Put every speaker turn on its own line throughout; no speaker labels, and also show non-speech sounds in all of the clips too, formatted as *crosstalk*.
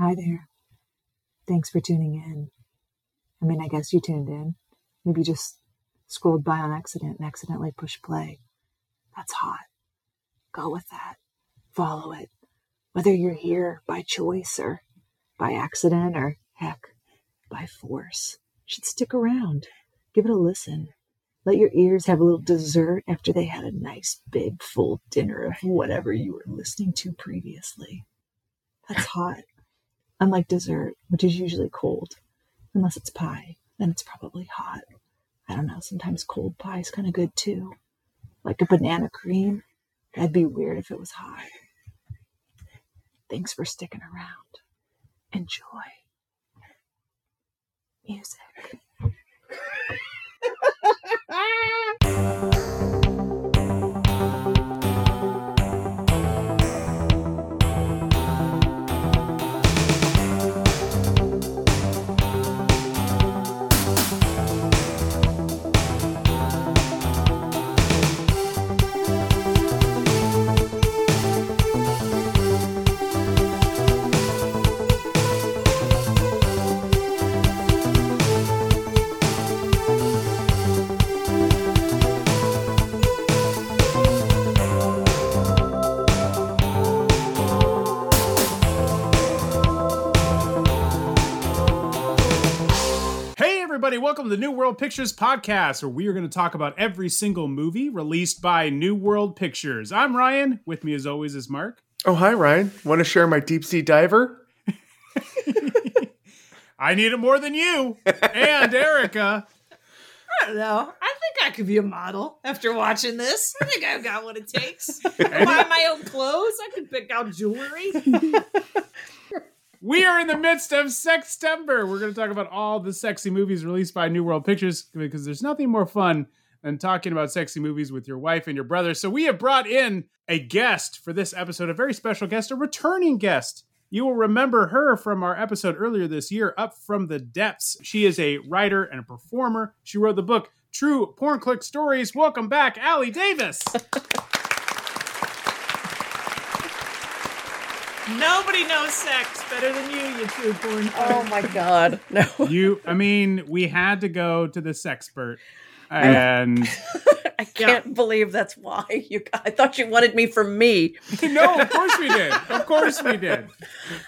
Hi there. Thanks for tuning in. I mean, I guess you tuned in. Maybe you just scrolled by on accident and accidentally pushed play. That's hot. Go with that. Follow it. Whether you're here by choice or by accident or heck, by force. Should stick around. Give it a listen. Let your ears have a little dessert after they had a nice big full dinner of whatever you were listening to previously. That's hot. Unlike dessert, which is usually cold. Unless it's pie, then it's probably hot. I don't know, sometimes cold pie is kind of good too. Like a banana cream. That'd be weird if it was hot. Thanks for sticking around. Enjoy. Music. *laughs*
everybody, welcome to the New World Pictures podcast, where we are going to talk about every single movie released by New World Pictures. I'm Ryan. With me, as always, is Mark.
Oh, hi, Ryan. Want to share my deep sea diver? *laughs*
I need it more than you. And Erica.
I don't know. I think I could be a model after watching this. I think I've got what it takes. I *laughs* buy my own clothes. I can pick out jewelry. *laughs*
We are in the midst of Sextember. We're going to talk about all the sexy movies released by New World Pictures because there's nothing more fun than talking about sexy movies with your wife and your brother. So we have brought in a guest for this episode, a very special guest, a returning guest. You will remember her from our episode earlier this year, Up from the Depths. She is a writer and a performer. She wrote the book True Porn Click Stories. Welcome back, Ali Davis. *laughs*
Nobody knows sex better than you, you true porn.
Oh my god. No.
you, I mean, we had to go to the sexpert. And *laughs*
I can't believe that's why you I thought you wanted me for me. *laughs*
no, of course we did. Of course we did.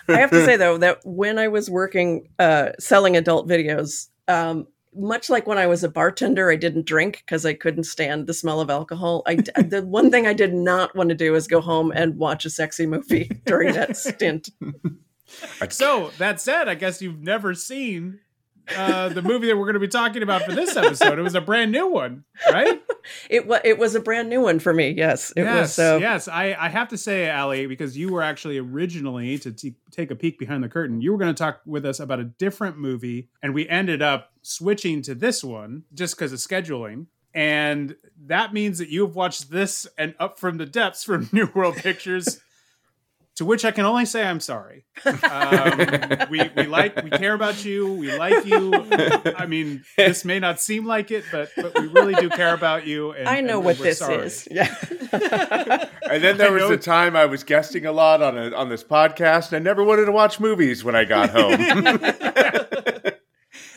I have to say though that when I was working uh selling adult videos, um much like when I was a bartender, I didn't drink because I couldn't stand the smell of alcohol. I the one thing I did not want to do is go home and watch a sexy movie *laughs* during that stint.
So that said, I guess you've never seen uh, the movie that we're going to be talking about for this episode. It was a brand new one, right? *laughs*
It was it was a brand new one for me. Yes, it
yes,
was. So
yes. I, I have to say, Ali, because you were actually originally to t- take a peek behind the curtain. You were going to talk with us about a different movie, and we ended up switching to this one just because of scheduling. And that means that you have watched this and Up from the Depths from *laughs* New World Pictures. To which I can only say I'm sorry. Um, we we like we care about you. We like you. I mean, this may not seem like it, but but we really do care about you. And,
I know
and
what this
sorry.
is. Yeah.
And then there was
know-
the time I was guesting a lot on a, on this podcast, and I never wanted to watch movies when I got home. *laughs*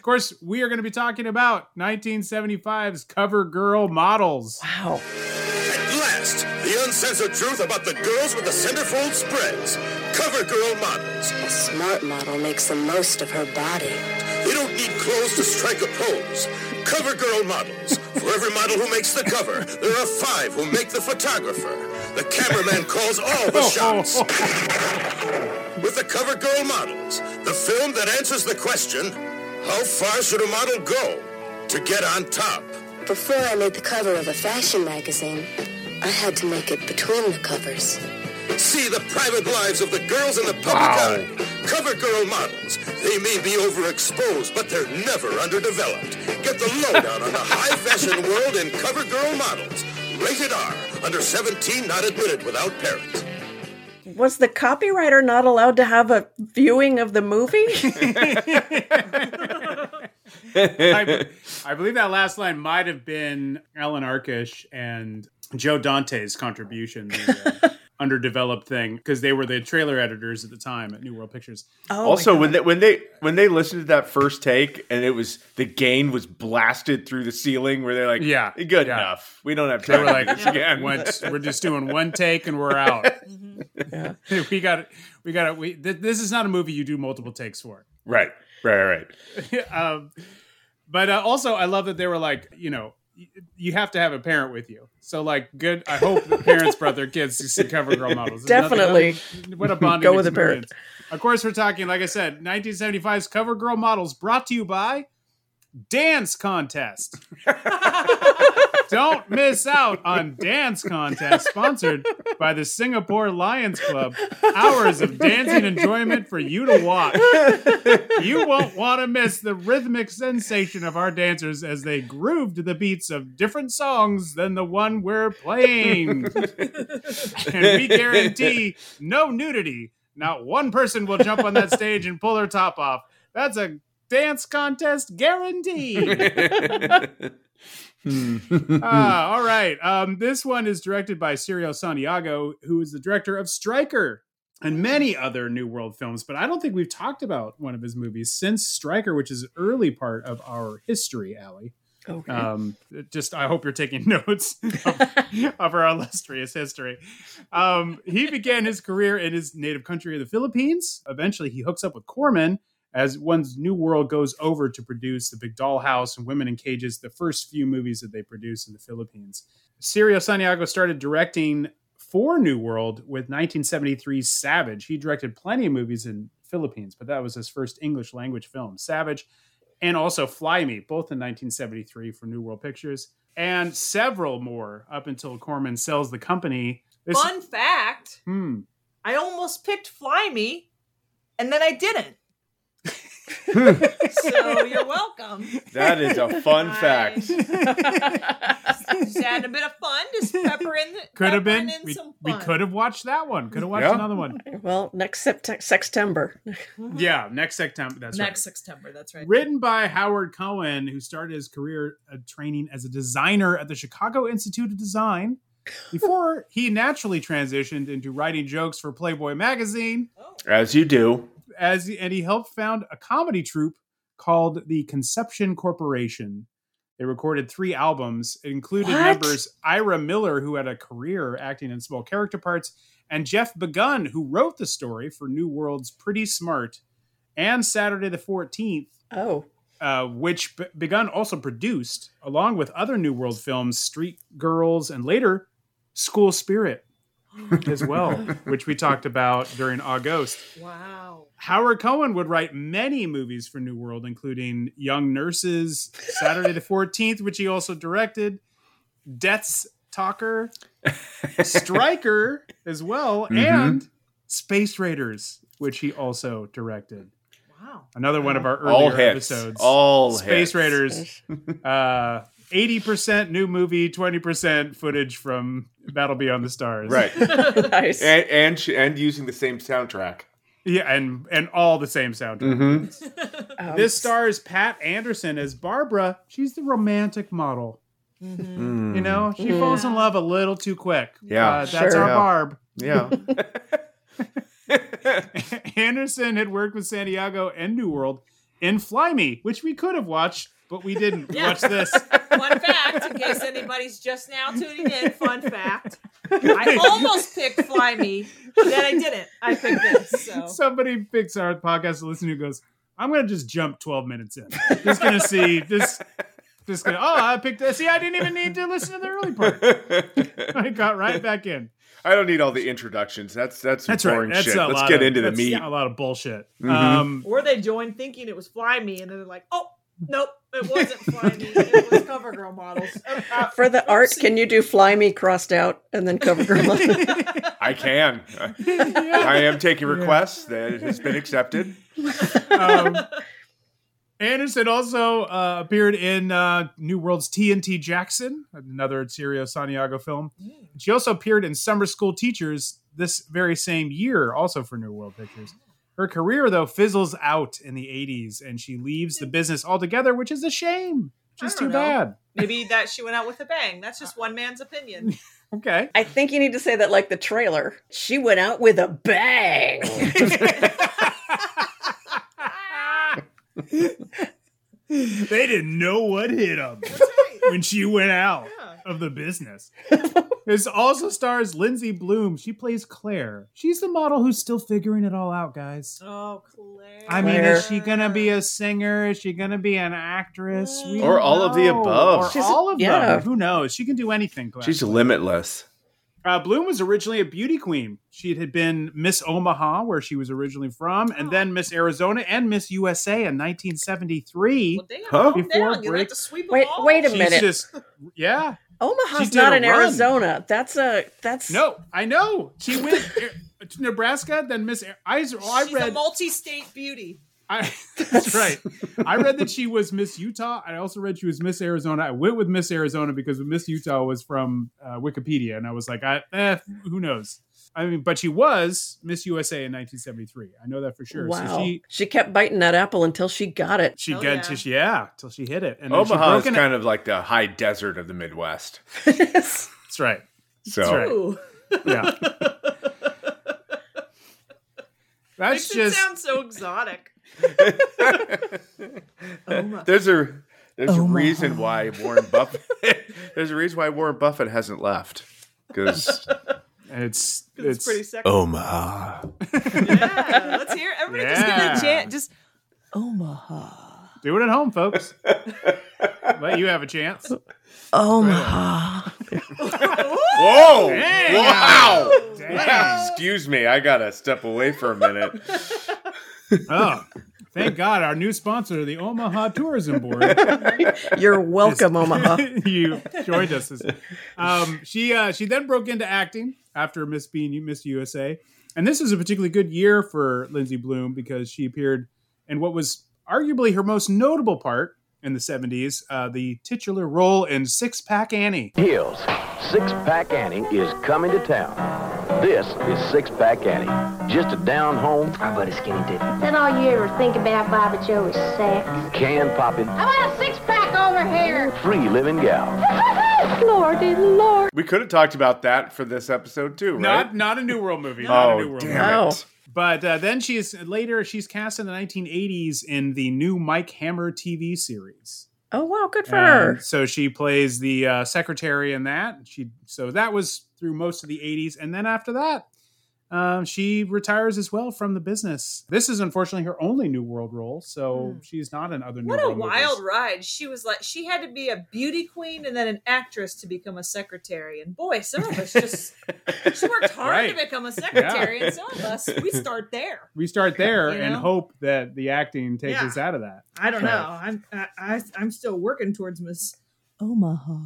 Of course, we are going to be talking about 1975's Cover Girl Models.
wow.
At last, the uncensored truth about the girls with the centerfold spreads. Cover girl models.
A smart model makes the most of her body.
They don't need clothes to strike a pose. Cover girl models. For every model who makes the cover, there are five who make the photographer. The cameraman calls all the shots. *laughs* With the Cover Girl Models, the film that answers the question, how far should a model go to get on top?
Before I made the cover of a fashion magazine, I had to make it between the covers.
See the private lives of the girls in the public eye. Cover girl models. They may be overexposed, but they're never underdeveloped. Get the lowdown on the *laughs* high fashion world in Cover Girl Models. Rated R. Under 17, not admitted without parent.
Was the copywriter not allowed to have a viewing of the movie? *laughs*
I, I believe that last line might have been Allan Arkush and Joe Dante's contribution. The, *laughs* uh, underdeveloped thing because they were the trailer editors at the time at New World Pictures.
Oh,
also, when they, when they when they listened to that first take and it was the gain was blasted through the ceiling, where they're like,
Yeah,
good
yeah.
enough. We don't have
They
time
were
to
like,
do this again."
once *laughs* we're just doing one take and we're out. *laughs*
Yeah. *laughs*
we got we got we th- this is not a movie you do multiple takes for.
right, right, right.
um, but uh, also, I love that they were like, you know, y- you have to have a parent with you. So, like, good. I hope that parents brought their kids to see cover girl *laughs* models. There's nothing-
Definitely.
what a bonding
Go with a parent.
Of course, we're talking, like I said, 1975's cover girl models brought to you by Dance Contest. *laughs* Don't miss out on Dance Contest, sponsored by the Singapore Lions Club. Hours of dancing enjoyment for you to watch. You won't want to miss the rhythmic sensation of our dancers as they groove to the beats of different songs than the one we're playing. and we guarantee no nudity. Not one person will jump on that stage and pull their top off. That's a dance contest guarantee. *laughs* Ah, *laughs* all right. Um, this one is directed by Cirio Santiago, who is the director of Striker and many other New World films. But I don't think we've talked about one of his movies since Striker, which is early part of our history, Ali.
Okay.
Um, just I hope you're taking *laughs* notes of, of our illustrious history. Um, he began his career in his native country of the Philippines. Eventually, he hooks up with Corman as one's New World goes over to produce The Big Doll House and Women in Cages, the first few movies that they produce in the Philippines. Cirio Santiago started directing for New World with 1973's Savage. He directed plenty of movies in Philippines, but that was his first English language film, Savage, and also Fly Me, both in 1973 for New World Pictures, and several more up until Corman sells the company. This-
Fun fact:
Hmm.
I almost picked Fly Me, and then I didn't. So you're welcome.
That is a fun
I-
fact. *laughs*
Just add a bit of fun. Just pepper in.
Could have been.
In
We,
some
we could have watched that one. Could have watched
Yeah.
another one. *laughs*
well, next Sept- September. *laughs*
Yeah, next September. That's right.
next September. That's right.
Written by Howard Cohen, who started his career uh, training as a designer at the Chicago Institute of Design before he naturally transitioned into writing jokes for Playboy magazine.
Oh.
As you do.
As and he helped found a comedy troupe called the Conception Corporation. They recorded three albums. It included
What?
members Ira Miller, who had a career acting in small character parts, and Jeff Begun, who wrote the story for New World's Pretty Smart and Saturday the 14th
Oh,
uh, which B- Begun also produced, along with other New World films, Street Girls, and later School Spirit as well, *laughs* which we talked about during August.
Wow.
Howard Cohen would write many movies for New World, including Young Nurses, Saturday the 14th, which he also directed, Death's Talker, Striker *laughs* as well,
Mhm.
and Space Raiders, which he also directed.
Wow.
Another one of our earlier
All
episodes.
All
Space
hits.
Raiders. Uh, 80% new movie, 20% footage from Battle Beyond the Stars.
Right. *laughs*
nice.
and and and using the same soundtrack.
Yeah, and and all the same soundtrack.
Mm-hmm.
Um, *laughs*
This stars Pat Anderson as Barbara. She's the romantic model.
Mm.
You know, she
Mhm.
falls in love a little too quick.
Yeah.
Uh, that's
Sure.
our
Yeah.
Barb.
Yeah. *laughs*
Anderson had worked with Santiago and New World in Fly Me, which we could have watched, but we didn't.
Yeah.
Watch this. *laughs*
Fun fact, in case anybody's just now tuning in, fun fact. *laughs* I almost picked Fly Me, but then I didn't. I picked this. So
Somebody picks our podcast to listen to goes, I'm gonna just jump 12 minutes in. Just gonna see this just gonna oh I picked this. See, I didn't even need to listen to the early part. *laughs* I got right back in.
I don't need all the introductions. That's that's,
That's
boring
right. That's
shit.
a
Let's
lot
get
of-
into the
that's
meat.
A lot of bullshit.
Mhm.
Um
or they joined thinking it was Fly Me, and then they're like, oh. Nope, it *laughs* wasn't Fly Me. It was CoverGirl models. Uh,
For the art, can you do fly me crossed out and then cover girl? *laughs*
I can. I am taking requests. That has been accepted.
um, Anderson also uh, appeared in uh, New World's TNT Jackson, another Cirio Santiago film. She also appeared in Summer School Teachers this very same year, also for New World Pictures. Her career, though, fizzles out in the 80s and she leaves the business altogether, which is a shame. Which is too
know.
bad.
Maybe that she went out with a bang. That's just *laughs* one man's opinion. *laughs*
Okay.
I think you need to say that like the trailer. She went out with a bang. Oh. *laughs*
they didn't know what hit them when she went out *laughs* of the business. This also stars Lindsay Bloom. She plays Claire. She's the model who's still figuring it all out, guys.
Oh, Claire.
I mean,
Claire.
is she gonna be a singer? Is she gonna be an actress? We
Or
don't
all of the above.
Or
She's
all of
yeah.
them. Who knows? She can do anything. Claire.
She's limitless.
Uh, Bloom was originally a beauty queen. She had been Miss Omaha, where she was originally from, and
Oh.
then Miss Arizona and Miss USA in 1973.
Well, damn,
Huh?
Before break-
like to sweep 'em
Wait, wait a
She's
minute.
just, yeah.
Omaha's not in
run.
Arizona. That's a that's
No, I know. She went uh, *laughs* to Nebraska, then Miss. I, I
She's a
read.
multi-state beauty.
I, *laughs* that's right. I read that she was Miss Utah. I also read she was Miss Arizona. I went with Miss Arizona because Miss Utah was from uh, Wikipedia, and I was like, I, eh, who knows? I mean, but she was Miss USA in 1973. I know that for sure.
wow.
So she
she kept biting that apple until she got it.
she
Hell
got
yeah.
to yeah till she hit it. And
Omaha is
in-
kind of like the high desert of the Midwest. *laughs*
Yes.
That's right.
So
right.
Ooh.
Yeah. *laughs*
Makes
That's
it
just
sound so exotic. *laughs*
there's a there's a reason why Warren Buffett *laughs* there's a reason why Warren Buffett hasn't left because
it's *laughs*
It's,
it's
pretty sexy.
Omaha.
Yeah, let's hear. Everybody just
Yeah.
gonna chant. Just Omaha.
do it at home, folks. Let you have a chance.
Omaha.
Whoa!
Damn.
Wow!
Damn.
Excuse me, I gotta step away for a minute.
Oh, thank God, our new sponsor, the Omaha Tourism Board. *laughs*
You're welcome, Omaha. *laughs*
you joined us. Um, she uh, she then broke into acting after Miss being Miss USA, and this was a particularly good year for Lindsay Bloom because she appeared in what was arguably her most notable part in the '70s, uh, the titular role in Six Pack Annie.
Heels, Six Pack Annie is coming to town. This is Six Pack Annie. Just a down home,
How about a skinny dip?
Is that all you ever think about, Bobby Joe, is sex?
can popping,
How about a six-pack over here?
free living gal. *laughs*
Lordy Lord.
We could have talked about that for this episode too, right?
Not not a New World movie. *laughs* Not a
oh
New World
damn
movie.
it!
But uh, then she's later she's cast in the 1980s in the new Mike Hammer TV series.
Oh wow, good for
And
her.
so she plays the uh, secretary in that. She so that was through most of the 80s, and then after that, um, she retires as well from the business. This is unfortunately her only New World role, so she's not in other New
What a wild
movies.
ride. She was like, she had to be a beauty queen and then an actress to become a secretary. And boy, some of us just, she *laughs* worked hard
Right.
to become a secretary. And some of us, we *laughs* start there.
We start there
You
and hope that the acting takes
Yeah.
us out of that.
I don't know. I'm, I, I, I'm still working towards Miss Omaha,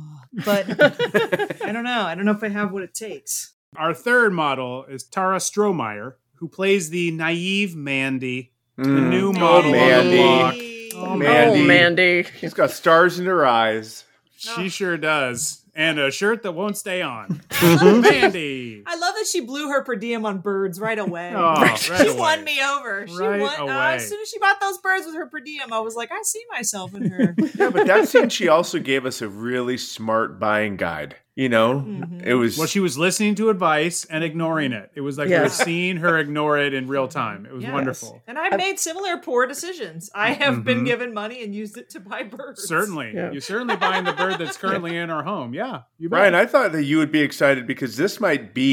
but *laughs* I don't know. I don't know if I have what it takes.
Our third model is Tara Strohmeier, who plays the naive Mandy, the
Mm.
new
Oh,
model on the
Mandy.
block.
Oh,
Mandy.
Oh, Mandy.
She's got stars in her eyes.
She sure does. And a shirt that won't stay on. *laughs* Mandy.
I love that she blew her per diem on birds right *laughs* away.
Oh, right
she
away.
won me over. She
Right
won. Uh,
away.
as soon as she bought those birds with her per diem, I was like, I see myself in her. *laughs*
Yeah, but that scene, she also gave us a really smart buying guide. You know, it was.
Well, she was listening to advice and ignoring it. It was like we were *laughs* seeing her ignore it in real time. It was
Yes.
wonderful.
And I've made similar poor decisions. I have been
Mhm.
given money and used it to buy birds.
Certainly.
Yeah.
You're certainly buying the bird that's currently in our home. Yeah. You.
Brian, I thought that you would be excited because this might be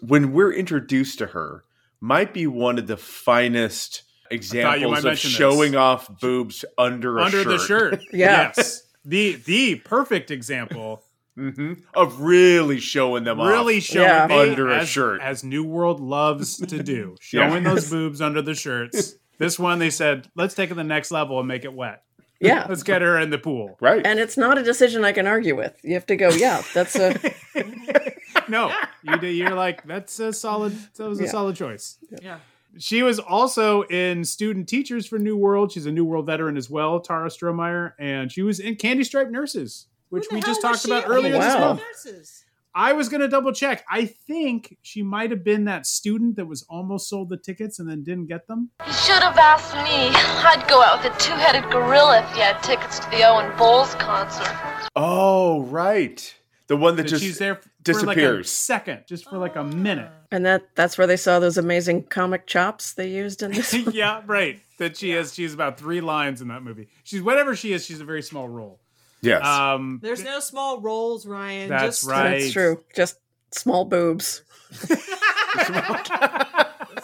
when we're introduced to her, might be one of the finest examples of
mention this.
showing off boobs under a
Under
shirt.
the shirt. *laughs*
Yeah.
Yes. The the perfect example.
hmm Of really showing them
really
off.
showing
Yeah.
me
Under a
as,
shirt.
as New World loves to do, *laughs*
Yeah.
showing those boobs under the shirts. This one, they said, let's take it to the next level and make it wet.
Yeah. *laughs*
Let's get her in the pool.
Right.
And it's not a decision I can argue with. You have to go, yeah, that's a *laughs*
No, you do, you're like that's a solid. That was a
Yeah.
solid choice.
Yeah.
She was also in Student Teachers for New World. She's a New World veteran as well, Tara Strohmeier, and she was in Candy Stripe Nurses, which we just talked about
in?
earlier this oh,
Wow.
month.
Nurses.
I was going to double check. I think she might have been that student that was almost sold the tickets and then didn't get them.
You should have asked me. I'd go out with a two-headed gorilla if you had tickets to the Owen Bowles concert.
oh, right. The one that
That
just
she's there for like a
disappears.
second, just for like a minute.
And that that's where they saw those amazing comic chops they used in this. *laughs*
yeah, *laughs* right. That she has. she's about three lines in that movie. She's whatever she is. She's a very small role.
Yes.
Um,
There's no small roles, Ryan.
That's
Just
right.
That's true. Just small boobs. *laughs*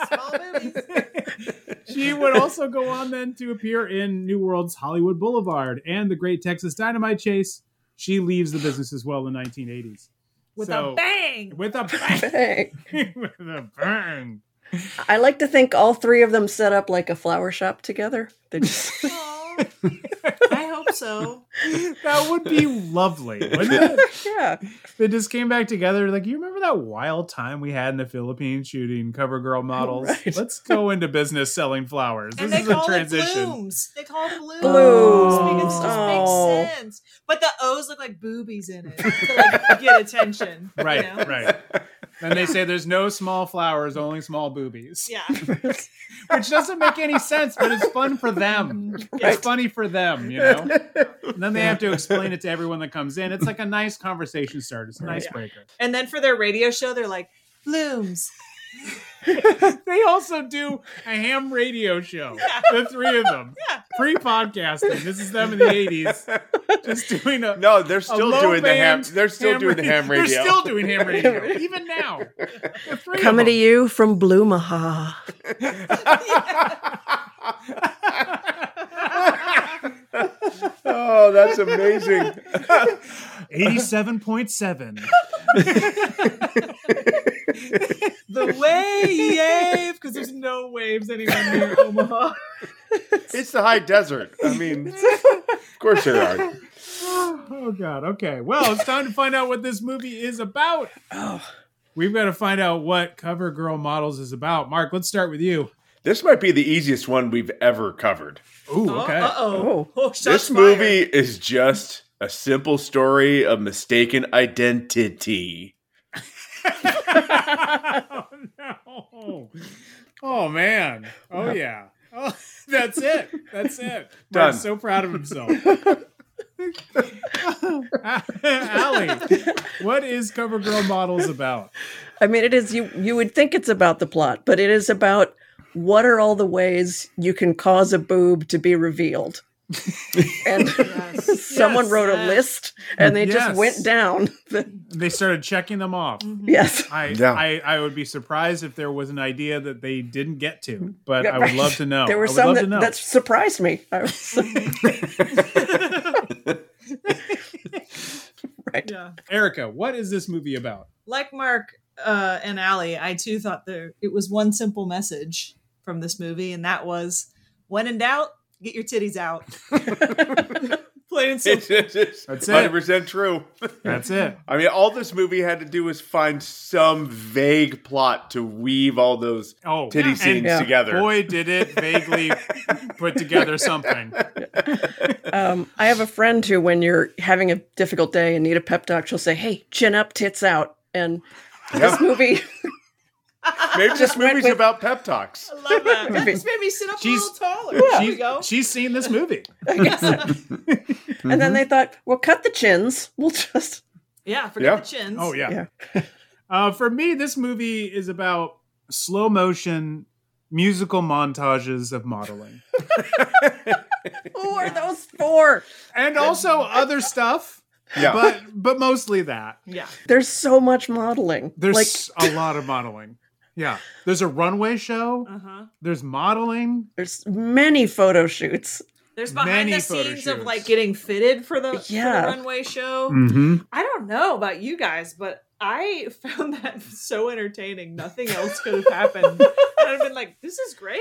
small movies.
she would also go on then to appear in New World's Hollywood Boulevard and the Great Texas Dynamite Chase. She leaves the business as well in the 1980s.
With
So-
a bang.
With a bang.
Hey. *laughs*
with a bang.
I like to think all three of them set up like a flower shop together. They just
Aw. I hope so. *laughs*
That would be lovely, wouldn't it? *laughs*
yeah.
They just came back together. Like, you remember that wild time we had in the Philippines shooting cover girl *laughs* models?
Right.
Let's go into business selling flowers.
And
this
they
is a transition.
it blooms. They call it blooms.
Blooms.
Because it just
Oh.
makes sense. But the O's look like boobies in it to like get attention. you
Right,
know?
right. And they say there's no small flowers, only small boobies.
Yeah. *laughs*
Which doesn't make any sense, but it's fun for them. It's funny for them, you know? And then they have to explain it to everyone that comes in. It's like a nice conversation starter. It's an icebreaker.
And then for their radio show, they're like, blooms. *laughs*
They also do a ham radio show. The three of them. *laughs*
Yeah.
Pre-podcasting. This is them in the 80s. Just doing a
no, they're still doing the ham.
band
They're still doing the ham *laughs* radio.
They're still doing ham radio. Even now. The three of
Coming to you from Bloomaha.
oh, that's amazing.
87.7. *laughs*
The wave, because there's no waves anywhere near Omaha.
it's the high desert. I mean, of course there are.
Oh God. Okay. Well, it's time to find out what this movie is about.
Oh.
We've got to find out what Cover Girl Models is about. Mark, let's start with you.
This might be the easiest one we've ever covered.
Ooh, okay.
Uh oh. Oh,
this
fired.
movie is just a simple story of mistaken identity. *laughs*
oh no. Oh man. Oh yeah. Oh, *laughs* that's it. That's it.
Done.
Mark's so proud of himself. *laughs* Ali, what is Cover Girl Models about?
I mean, it is you. You would think it's about the plot, but it is about what are all the ways you can cause a boob to be revealed. *laughs* and someone
Yes.
wrote a list, and they
Yes.
just went down. *laughs*
They started checking them off. Mm-hmm.
yes,
I,
Yeah.
I I would be surprised if there was an idea that they didn't get to, mm-hmm. but
Yeah,
I would
right.
love *laughs* to know.
there were
I would
some
love to
that,
know.
that surprised me. Mm-hmm. Right.
Yeah.
Erica, what is this movie about?
Like Mark uh, and Ali, I too thought there it was one simple message from this movie, and that was when in doubt, get your titties out. *laughs* Plain and
It's, *laughs*
simple.
it's, it's
That's it.
100% true.
That's it.
I mean, all this movie had to do was find some vague plot to weave all those
Oh,
titty
and
scenes
Yeah.
together.
Boy, did it vaguely put together something. *laughs*
Um, I have a friend who, when you're having a difficult day and need a pep talk, she'll say, "Hey, chin up, tits out." And
Yeah.
this movie, *laughs*
Maybe this
Just went
movie's
with-
about pep talks.
I love that. *laughs* That just made me sit up
She's-
a little taller. there we
She's,
go.
she's seen this movie. *laughs*
I guess. and then they thought, "Well, cut the chins. We'll just."
Yeah, forget
Yeah.
the chins.
Oh yeah.
Yeah.
Uh, for me, this movie is about slow motion musical montages of modeling,
Who are those for?
and also other stuff.
Yeah.
But but mostly that.
Yeah.
There's so much modeling.
There's
like
a lot of modeling. Yeah. There's a runway show.
Uh huh.
There's modeling.
there's many photo shoots.
There's behind
Many
the
photo
scenes of like getting fitted for the, for the runway show.
Mm-hmm.
I don't know about you guys, but I *laughs* found that so entertaining. Nothing else could have happened. *laughs* and I've been like, this is great.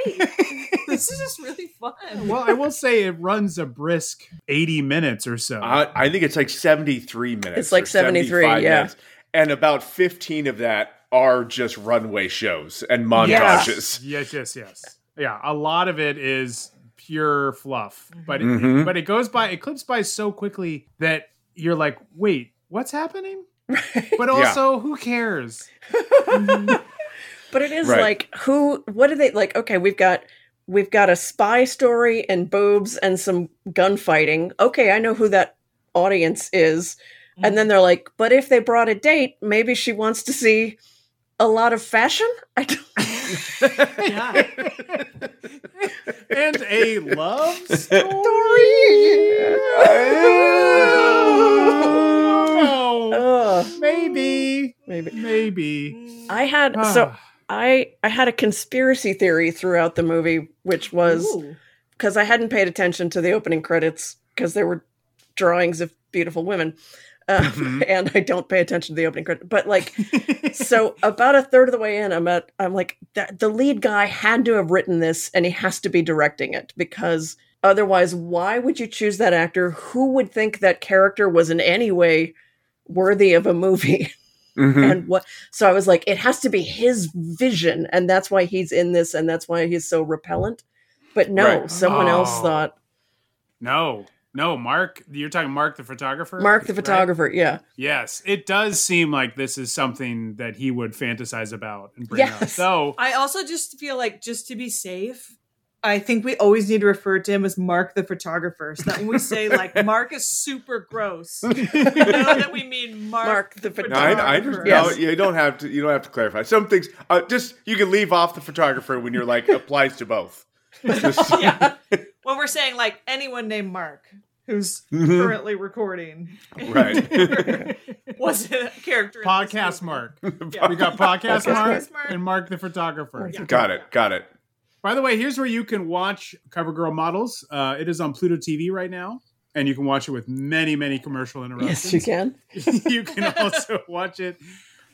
this is just really fun.
Well, I will say it runs a brisk 80 minutes or so.
I, I think it's like 73 minutes.
It's like 73, yeah.
minutes. And about 15 of that are just runway shows and montages.
Yes, yes, yes. Yeah, a lot of it is pure fluff, but it,
Mhm.
but it goes by, it clips by so quickly that you're like, wait, what's happening? But *laughs* also, who cares? *laughs*
But it is
Right.
like who what do they like okay, we've got we've got a spy story and boobs and some gunfighting. Okay, I know who that audience is. And then they're like, but if they brought a date, maybe she wants to see a lot of fashion. I don't.
Yeah. *laughs* *laughs*
and a love story. *laughs* Oh, maybe,
maybe
maybe.
I had so
Ah.
I I had a conspiracy theory throughout the movie, which was because I hadn't paid attention to the opening credits because there were drawings of beautiful women, uh,
Mhm. *laughs*
and I don't pay attention to the opening credit. But like, *laughs* so about a third of the way in, I'm at I'm like that the lead guy had to have written this, and he has to be directing it because otherwise, why would you choose that actor? Who would think that character was in any way worthy of a movie? *laughs*
Mhm.
and what so i was like it has to be his vision and that's why he's in this and that's why he's so repellent but no
Right.
someone else
Oh.
thought
no, no, Mark. You're talking Mark the photographer.
mark the
right?
photographer yeah
Yes, it does seem like this is something that he would fantasize about and bring up. So
I also just feel like just to be safe, I think we always need to refer to him as Mark the photographer. So that when we say like *laughs* Mark is super gross, *laughs* we know that we mean Mark,
Mark the
No,
photographer.
I, I just,
Yes.
no, you don't have to. You don't have to clarify. Some things, uh, just you can leave off the photographer when you're like *laughs* applies to both. Just- *laughs*
yeah. *laughs* When we're saying like anyone named Mark who's
Mhm.
currently recording,
Right. *laughs*
was a character.
podcast. Mark.
Yeah.
We got podcast Mark
Mark.
and Mark the photographer.
Yeah.
Got it. Got it.
By the way, here's where you can watch CoverGirl Models. Uh, it is on Pluto TV right now, and you can watch it with many, many commercial interruptions.
yes you can
you can also watch it.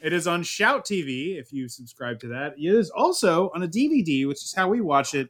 It is on Shout TV if you subscribe to that. It is also on a DVD, which is how we watch it.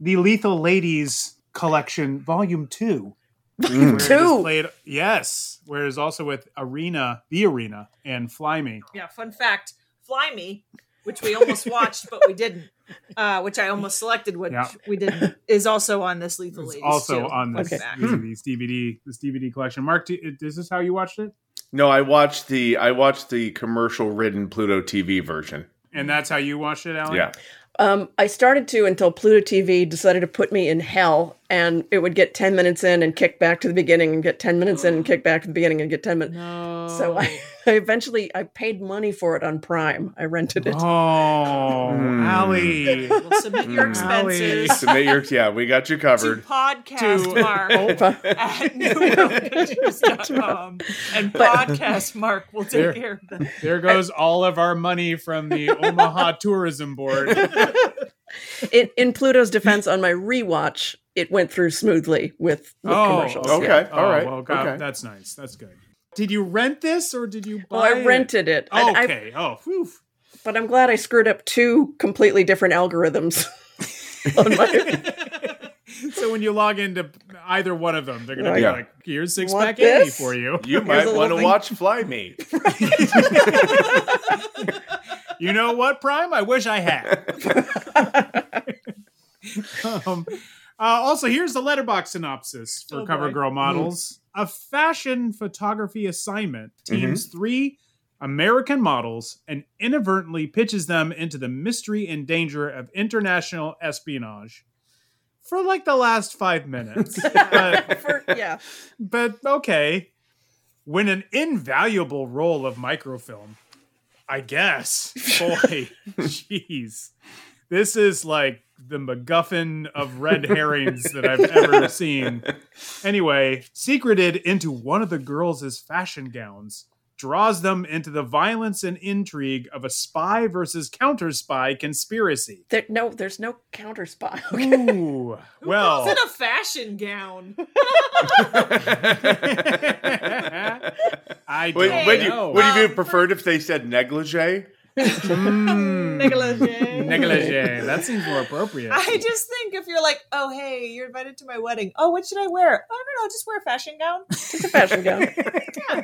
The Lethal Ladies Collection, Volume Two.
Mm.
where it is
Two.
played, yes, whereas also with Arena, the Arena, and Fly Me.
Yeah, fun fact: Fly Me, which we almost *laughs* watched but we didn't, uh, which I almost selected, which
Yeah.
we didn't, is also on this Lethal
It's
Ladies.
also
too.
on this,
Okay.
fact.
this DVD, this DVD collection. Mark, do, is this how you watched it?
No, I watched the I watched the commercial ridden Pluto TV version.
And that's how you watched it, Alan?
Yeah.
Um, i started to until pluto tv decided to put me in hell and it would get 10 minutes in and kick back to the beginning and get 10 minutes in and *gasps* kick back to the beginning and get 10 minutes
No.
so I, *laughs* I eventually i paid money for it on prime i rented it
Oh,
Hmm.
Ali.
We'll submit your
Mm.
expenses
Submit your yeah, we got you
to
covered.
podcast
To-
mark *laughs*
Oh. *laughs*
at newpictures.com and podcast mark will take
There.
care of that.
There goes all of our money from the Omaha Tourism Board.
in, in Pluto's defense, on my rewatch, it went through smoothly with, with
Oh,
commercials.
okay.
yeah.
all right,
Well, God,
okay.
that's nice. That's good. Did you rent this or did you buy
Well, I rented it, and I-
Okay. oh, whew.
but I'm glad I screwed up two completely different algorithms. *laughs* my, *laughs*
so when you log into either one of them, they're going to be
Yeah.
like, "Here's six
Want
pack Annie
this?
for you."
You
Here's
might want to
thing.
watch Fly Me. *laughs*
You know what, Prime? I wish I had. um, uh, also, here's the Letterboxd synopsis for
Oh, boy.
CoverGirl models: a fashion photography assignment teams three American models and inadvertently pitches them into the mystery and danger of international espionage. For like the last five minutes, *laughs* but
for, yeah,
but okay. When an invaluable roll of microfilm, I guess. *laughs* Boy, jeez. This is like the MacGuffin of red herrings that I've ever *laughs* seen. Anyway, secreted into one of the girls' fashion gowns, draws them into the violence and intrigue of a spy versus counter spy conspiracy.
there, no, there's no counter spy. *laughs*
Ooh, well.
calls it a fashion gown? *laughs*
I
Would,
don't
would you
know.
would you have
Um,
preferred if they said negligee?
Mm.
Negligee.
Negligee. *laughs* That seems more appropriate.
I just think if you're like, oh hey, you're invited to my wedding. Oh, what should I wear? Oh no, no, just wear a fashion gown. *laughs*
Just a fashion gown. *laughs*
Yeah.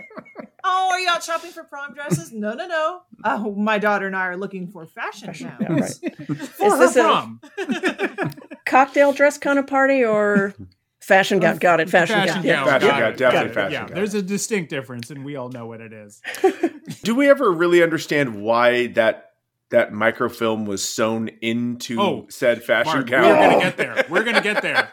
Oh, are you out shopping for prom dresses? No, no, no. Oh, my daughter and I are looking for fashion
Fashion
gowns.
gown,
For
Is
her
this a-
prom.
Cocktail dress kind of party or fashion gown? Got it. Fashion,
Fashion
gown. Yeah.
gown.
Fashion
Got
gown,
it.
definitely fashion
Yeah,
gown.
there's a distinct difference, and we all know what it is.
Do we ever really understand why that that microfilm was sewn into
Oh,
said fashion
Mark,
gown?
we're gonna get *laughs* there. We're gonna get there.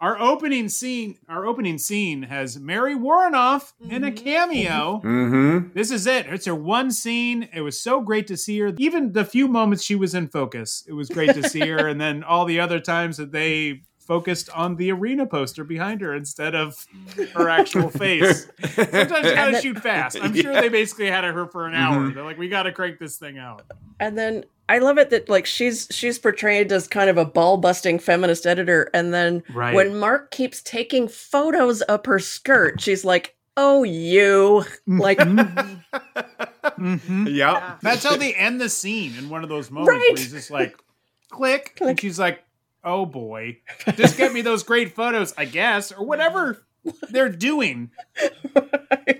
Our opening scene, our opening scene has Mary Woronov in a cameo.
Mm-hmm.
This is it. It's her one scene. It was so great to see her. Even the few moments she was in focus, it was great to see her. *laughs* And then all the other times that they focused on the arena poster behind her instead of her actual *laughs* face. Sometimes you gotta shoot fast. I'm *laughs* sure they basically had her for an hour.
Mhm.
They're like, we gotta crank this thing out.
And then I love it that like she's she's portrayed as kind of a ball busting feminist editor, and then
Right.
when Mark keeps taking photos of her skirt, she's like, "Oh, you!" Like,
Mhm.
Yeah.
That's how they end the scene in one of those moments
Right.
where he's just like, click, and she's like, oh boy, just get me *laughs* those great photos, I guess, or whatever they're doing.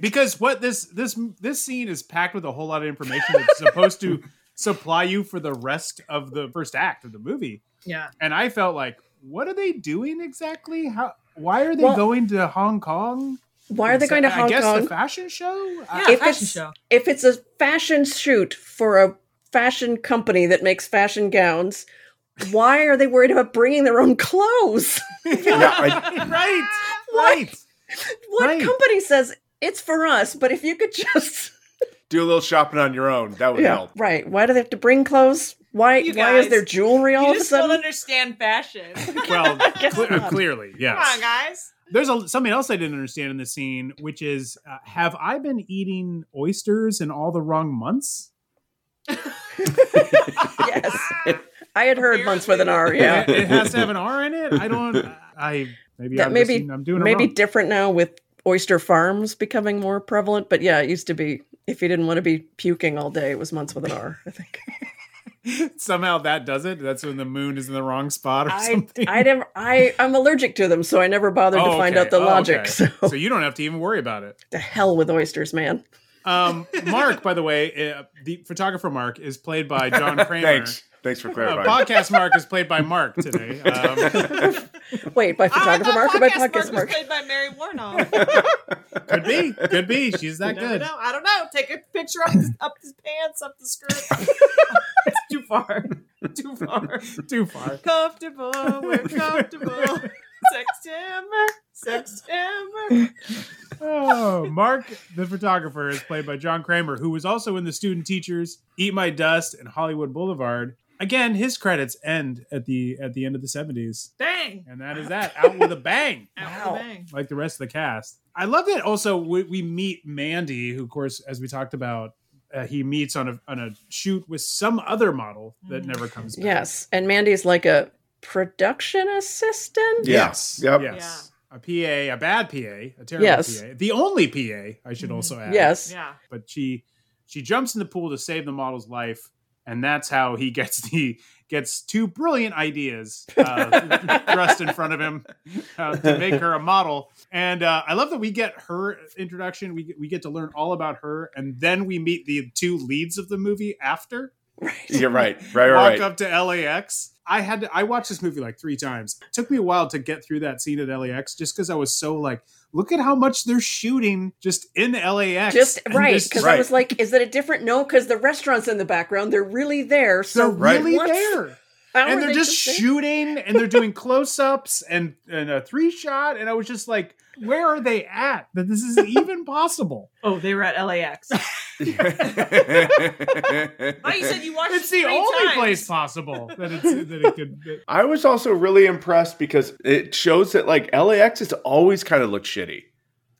Because what this this this scene is packed with a whole lot of information that's supposed to *laughs* supply you for the rest of the first act of the movie.
Yeah.
And I felt like, what are they doing exactly? How? Why are they
Well-
going to Hong Kong?
why are they going to Hong Kong?
I
Hong
guess
Kong?
the fashion show.
Yeah,
if
fashion show.
if it's a fashion shoot for a fashion company that makes fashion gowns, why are they worried about bringing their own clothes? *laughs*
Yeah, I- *laughs*
right, right.
what
Right.
company says it's for us? But if you could just *laughs*
Do a little shopping on your own. That would
yeah,
help.
right. Why do they have to bring clothes? Why
You
why is there jewelry all
You
of a
just don't
sudden?
understand fashion.
Well,
guess
cle- clearly, yes.
Come on, guys.
There's a, something else I didn't understand in the scene, which is uh, have I been eating oysters in all the wrong months?
Yes. I had heard months with an R, yeah.
It, has to have an R in it. I don't. I maybe
that
I'm
maybe
just, I'm doing it
maybe
wrong.
different now with oyster farms becoming more prevalent. But yeah, it used to be if you didn't want to be puking all day, it was months with an R. I think. *laughs*
Somehow that does it. That's when the moon is in the wrong spot or
I
something.
I never I I'm allergic to them, so I never bothered
Oh,
to find
okay.
out the
Oh,
logic.
okay.
So
so you don't have to even worry about it.
the hell with oysters, man.
Um, Mark, by the way, uh, the photographer Mark is played by John *laughs* Kramer.
Thanks. Thanks for
Uh,
clarifying.
podcast Mark is played by Mark today. *laughs* Um,
Wait, by photographer
thought
Mark or by
podcast
podcast
Mark was
Mark?
played by Mary Woronov. *laughs*
could be, could be. She's that
You
good.
know. I don't know. Take a picture up the, up the pants, up the skirt. it's too far. Too far.
Too far.
Comfortable. We're comfortable. September. September.
Oh, Mark, the photographer, is played by John Kramer, who was also in The Student Teachers, Eat My Dust, and Hollywood Boulevard. Again, his credits end at the at the end of the seventies,
Dang.
and that is that. Out with a bang, *laughs*
Out with a bang.
like the rest of the cast. I love that. Also, we, we meet Mandy, who, of course, as we talked about, uh, he meets on a on a shoot with some other model that never comes back.
Yes, and Mandy's like a production assistant.
Yes.
Yep.
Yes. A PA, a bad PA, a terrible
Yes.
PA. The only PA, I should also add.
Yes.
Yeah.
But she she jumps in the pool to save the model's life, and that's how he gets the gets two brilliant ideas uh, *laughs* thrust in front of him uh, to make her a model. And uh, I love that we get her introduction. We we get to learn all about her, and then we meet the two leads of the movie after. Right.
You're right. Right. Right.
Walk
right.
up to LAX. I had to, I watched this movie like three times. It took me a while to get through that scene at LAX just because I was so like, look at how much they're shooting just in LAX.
Just right,
this-
because I was like, "Is it a different?" No, because the restaurant's in the background. They're really there. So
they're really
what's-
there.
how
and they're
they
just
there?
shooting and they're doing *laughs* close-ups and, and a three shot and i was just like where are they at that this is even *laughs* possible
Oh, they were at LAX. *laughs* Oh, *laughs* you said you watched
it's the only
times.
place possible that it's that it could that-
I was also really impressed because it shows that like LAX has always kind of looked shitty.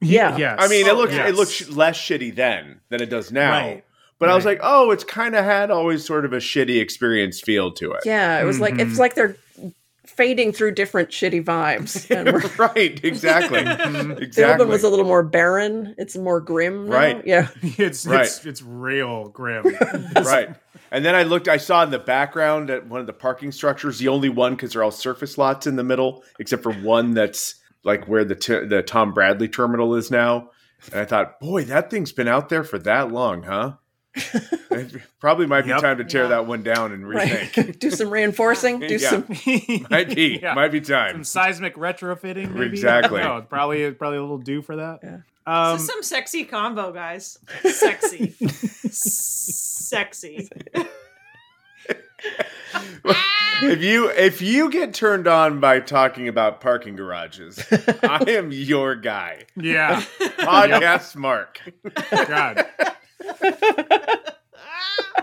Yeah.
yes
I mean, it looks
yes.
it looks less shitty then than it does now.
Right.
But I was like, oh, it's kind of had always sort of a shitty experience feel to it.
Yeah, it was like
Mhm.
it's like they're fading through different shitty vibes. *laughs* And we're,
right. Exactly. *laughs* Mm-hmm.
the old one was a little more barren. It's more grim. now.
Right.
Yeah. *laughs*
it's
Right.
it's it's real grim
right. And then I looked, I saw in the background at one of the parking structures, the only one because they're all surface lots in the middle, except for one that's like where the t- the Tom Bradley terminal is now. And I thought, boy, that thing's been out there for that long, huh? *laughs* it probably might be
Yep.
time to tear
Yeah.
that one down and rethink.
Right. *laughs* do some reinforcing. Do
Yeah.
some. *laughs*
might be,
Yeah.
might be time.
some seismic retrofitting maybe
Exactly.
no probably probably a little due for that
Yeah.
um
this is some sexy combo, guys. Sexy. sexy.
if you if you get turned on by talking about parking garages, I am your guy.
Yeah.
Podcast Mark.
God. *laughs*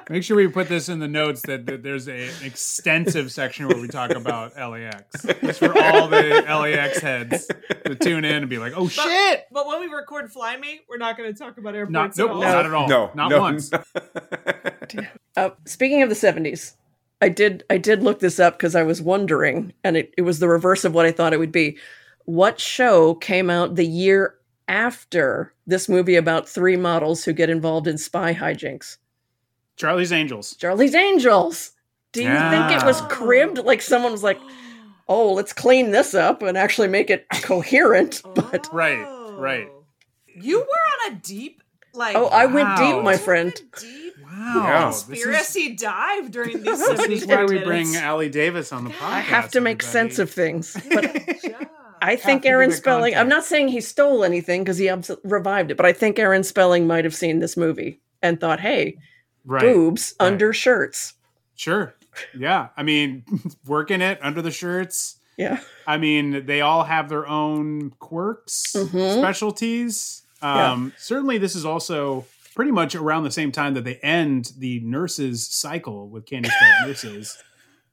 Make sure we put this in the notes that, that there's a, an extensive section where we talk about LAX. Just for all the LAX heads to tune in and be like, oh
But-
shit.
But when we record Fly Me, we're not going to talk about airports
Not,
at
nope,
all.
not at all.
No,
not
no,
once. *laughs*
Uh, speaking of the 70s, I did I did look this up because I was wondering, and it, it was the reverse of what I thought it would be. What show came out the year after this movie about three models who get involved in spy hijinks?
Charlie's Angels.
Charlie's Angels. Do you think it was cribbed? Like someone was like, "Oh, let's clean this up and actually make it coherent." *laughs* But oh.
Right, right.
You were on a deep, like,
oh, I went deep, my friend.
deep
Wow.
Yeah.
This is,
conspiracy dive during these
this
70
is why we
minutes.
bring Ali Davis on the podcast.
I have to make
everybody.
sense of things. But *laughs* I think Aaron Spelling. I'm not saying he stole anything because he abs- revived it, but I think Aaron Spelling might have seen this movie and thought, "Hey,
Right.
boobs
Right.
under shirts."
Sure. Yeah. I mean, *laughs* working it under the shirts.
Yeah,
I mean, they all have their own quirks,
Mhm.
specialties. Um, Certainly, this is also pretty much around the same time that they end the nurses cycle with Candy Striped *laughs* Nurses.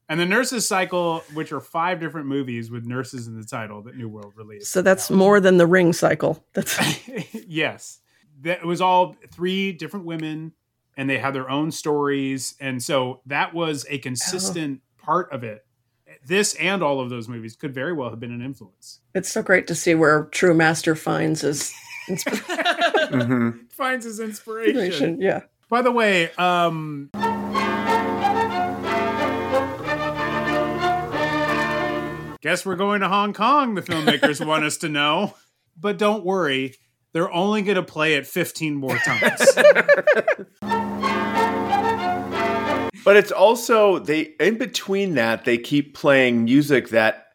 And the nurses cycle, which are five different movies with nurses in the title that New World released.
so that's more than the ring cycle. That's *laughs*
yes. That it was all three different women and they had their own stories. And so that was a consistent part of it. This and all of those movies could very well have been an influence.
it's so great to see where true master finds his *laughs*
Mhm.
Finds his inspiration.
inspiration. Yeah.
By the way, um Guess we're going to Hong Kong, the filmmakers want us to know. *laughs* But don't worry, they're only going to play it 15 more times. *laughs*
But it's also they in between that they keep playing music that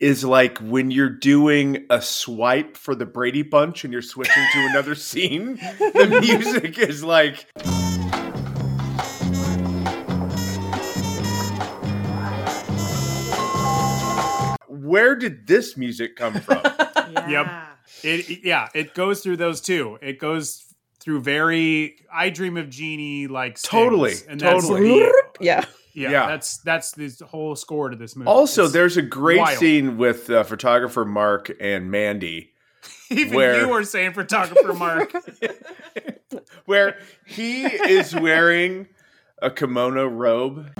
is like when you're doing a swipe for the Brady Bunch and you're switching to another *laughs* scene. The music is like Where did this music come from? *laughs*
Yeah.
It, it- yeah, it goes through those two. It goes through very I Dream of Jeannie like stings,
Totally,
and that's
totally.
the-
Yeah.
yeah,
Yeah.
that's that's the whole score to this movie.
Also,
It's-
there's a great
wild.
scene with uh, photographer Mark and Mandy *laughs*
even
where-
you were saying photographer Mark. *laughs*
where he is wearing a kimono robe.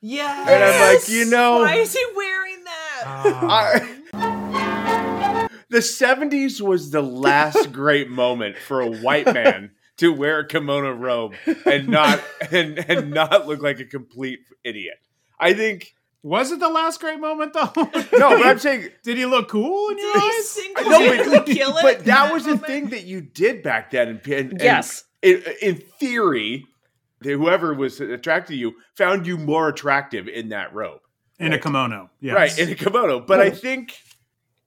Yes.
And I'm like, you know-
Why is he wearing that? Ah.
I- the 70s was the last *laughs* great moment for a white man to wear a kimono robe and not *laughs* and, and not look like a complete idiot. I think
Was it the last great moment though?
no, but I'm *laughs* saying
Did he look cool in your eyes?
no, but,
kill it?
but
in
that was the thing that you did back then. And, and, and
Yes.
in, in theory, whoever was attracted to you found you more attractive in that robe.
In a kimono. Yes.
Right, in a kimono. But I think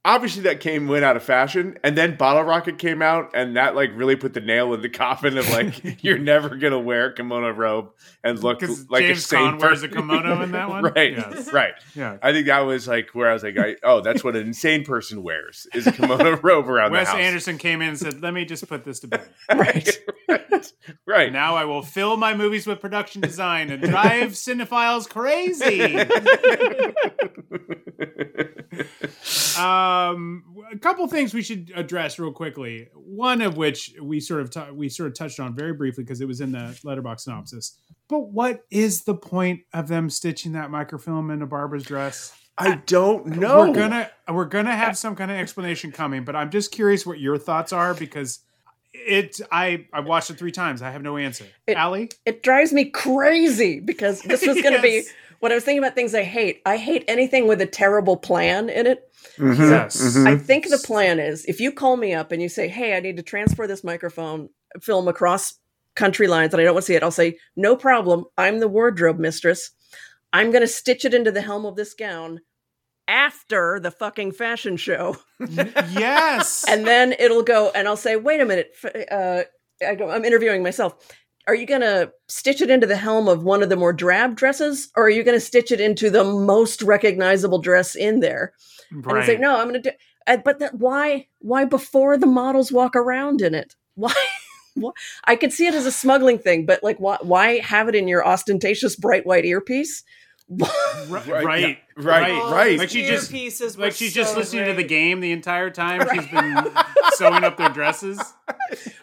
obviously that came went out of fashion. And then Bottle Rocket came out and that like really put the nail in the coffin of like *laughs* you're never gonna wear a kimono robe and look like
James
a
Caan wears a kimono in that *laughs* one?
right.
Yes.
Right.
Yeah.
I think that was like where I was like, I, oh, that's what an insane person wears is a kimono *laughs* robe around
Wes
the house.
Anderson came in and said, Let me just put this to bed.
Right.
right. right.
Now I will fill my movies with production design and drive cinephiles crazy. um, Um, a couple things we should address real quickly. One of which we sort of t- we sort of touched on very briefly because it was in the Letterboxd synopsis. But what is the point of them stitching that microfilm into Barbara's dress?
I don't know.
We're gonna we're gonna have some kind of explanation coming, but I'm just curious what your thoughts are because it I I watched it three times. I have no answer.
It-
Ali?
It drives me crazy because this was going to be *laughs*
Yes.
When I was thinking about things I hate. I hate anything with a terrible plan in it.
Mhm,
Yes.
mhm.
I think the plan is if you call me up and you say, "Hey, I need to transfer this microphone film across country lines and I don't want to see it," I'll say, "No problem. I'm the wardrobe mistress. I'm going to stitch it into the helm of this gown." After the fucking fashion show,
yes. *laughs*
and then it'll go, and I'll say, "Wait a minute, uh, I go, I'm interviewing myself. Are you going to stitch it into the helm of one of the more drab dresses or are you going to stitch it into the most recognizable dress in there? And it's like no i'm going to do uh, but that why why before the models walk around in it? *laughs* Why Why- I could see it as a smuggling thing, but like, why, why have it in your ostentatious bright white earpiece?
Right,
Right,
right,
yeah, right,
Oh,
right.
Like she just,
Earpieces were
like she's just
so
listening to the game the entire time. She's been *laughs* sewing up their dresses.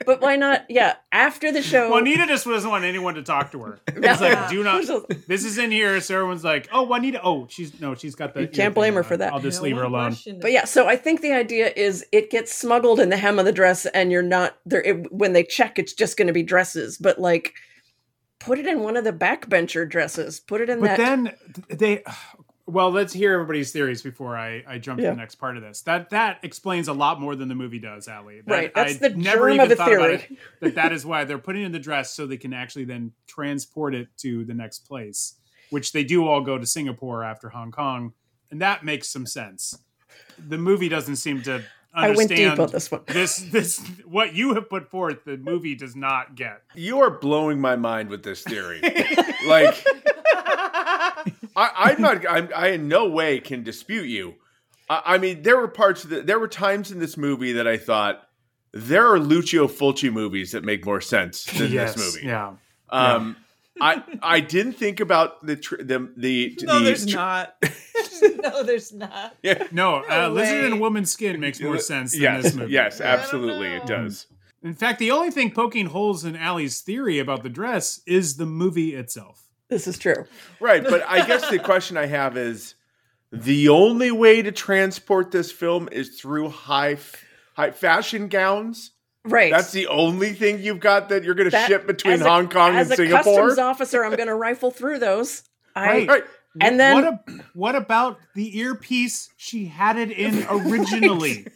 but why not? Yeah, after the show,
Juanita just doesn't want anyone to talk to her.
No.
It's like, do not. This is in here, so everyone's like, "Oh, Juanita. Oh, she's no, she's got the."
You can't blame her
on.
for that.
I'll just
No
leave her alone.
But yeah, so I think the idea is it gets smuggled in the hem of the dress, and you're not there. It, when they check, it's just going to be dresses. But like, put it in one of the backbencher dresses. Put it in
But
that.
But then they. *sighs* Well, let's hear everybody's theories before I, I jump
Yeah.
to the next part of this. That that explains a lot more than the movie does, Ali. That-
Right, that's
I
the
never
germ
even
of a
thought
theory.
it, that that is why they're putting in the dress so they can actually then transport it to the next place, which they do all go to Singapore after Hong Kong, and that makes some sense. The movie doesn't seem to
I went
understand
deep on this one. *laughs*
this this what you have put forth. The movie does not get.
You are blowing my mind with this theory. *laughs* like, I, I'm not. I'm, I in no way can dispute you. I, I mean, there were parts That, there were times in this movie that I thought there are Lucio Fulci movies that make more sense than
Yes,
this movie.
Yeah.
Um, I I didn't think about the tr- the the,
No,
the
there's
tr-
not. *laughs* no, there's not. Yeah.
No, uh, lizard in a woman's skin makes more sense than
Yes,
this movie.
yes, absolutely, it does.
In fact, the only thing poking holes in Ali's theory about the dress is the movie itself.
this is true.
Right, but I guess the question I have is the only way to transport this film is through high f- high fashion gowns.
Right.
That's the only thing you've got that you're going to ship between
as a-
Hong Kong
as
and
a
Singapore.
customs officer, I'm going to rifle through those. I
Right.
Right.
and then
what, a, what about the earpiece she had it in *laughs* originally?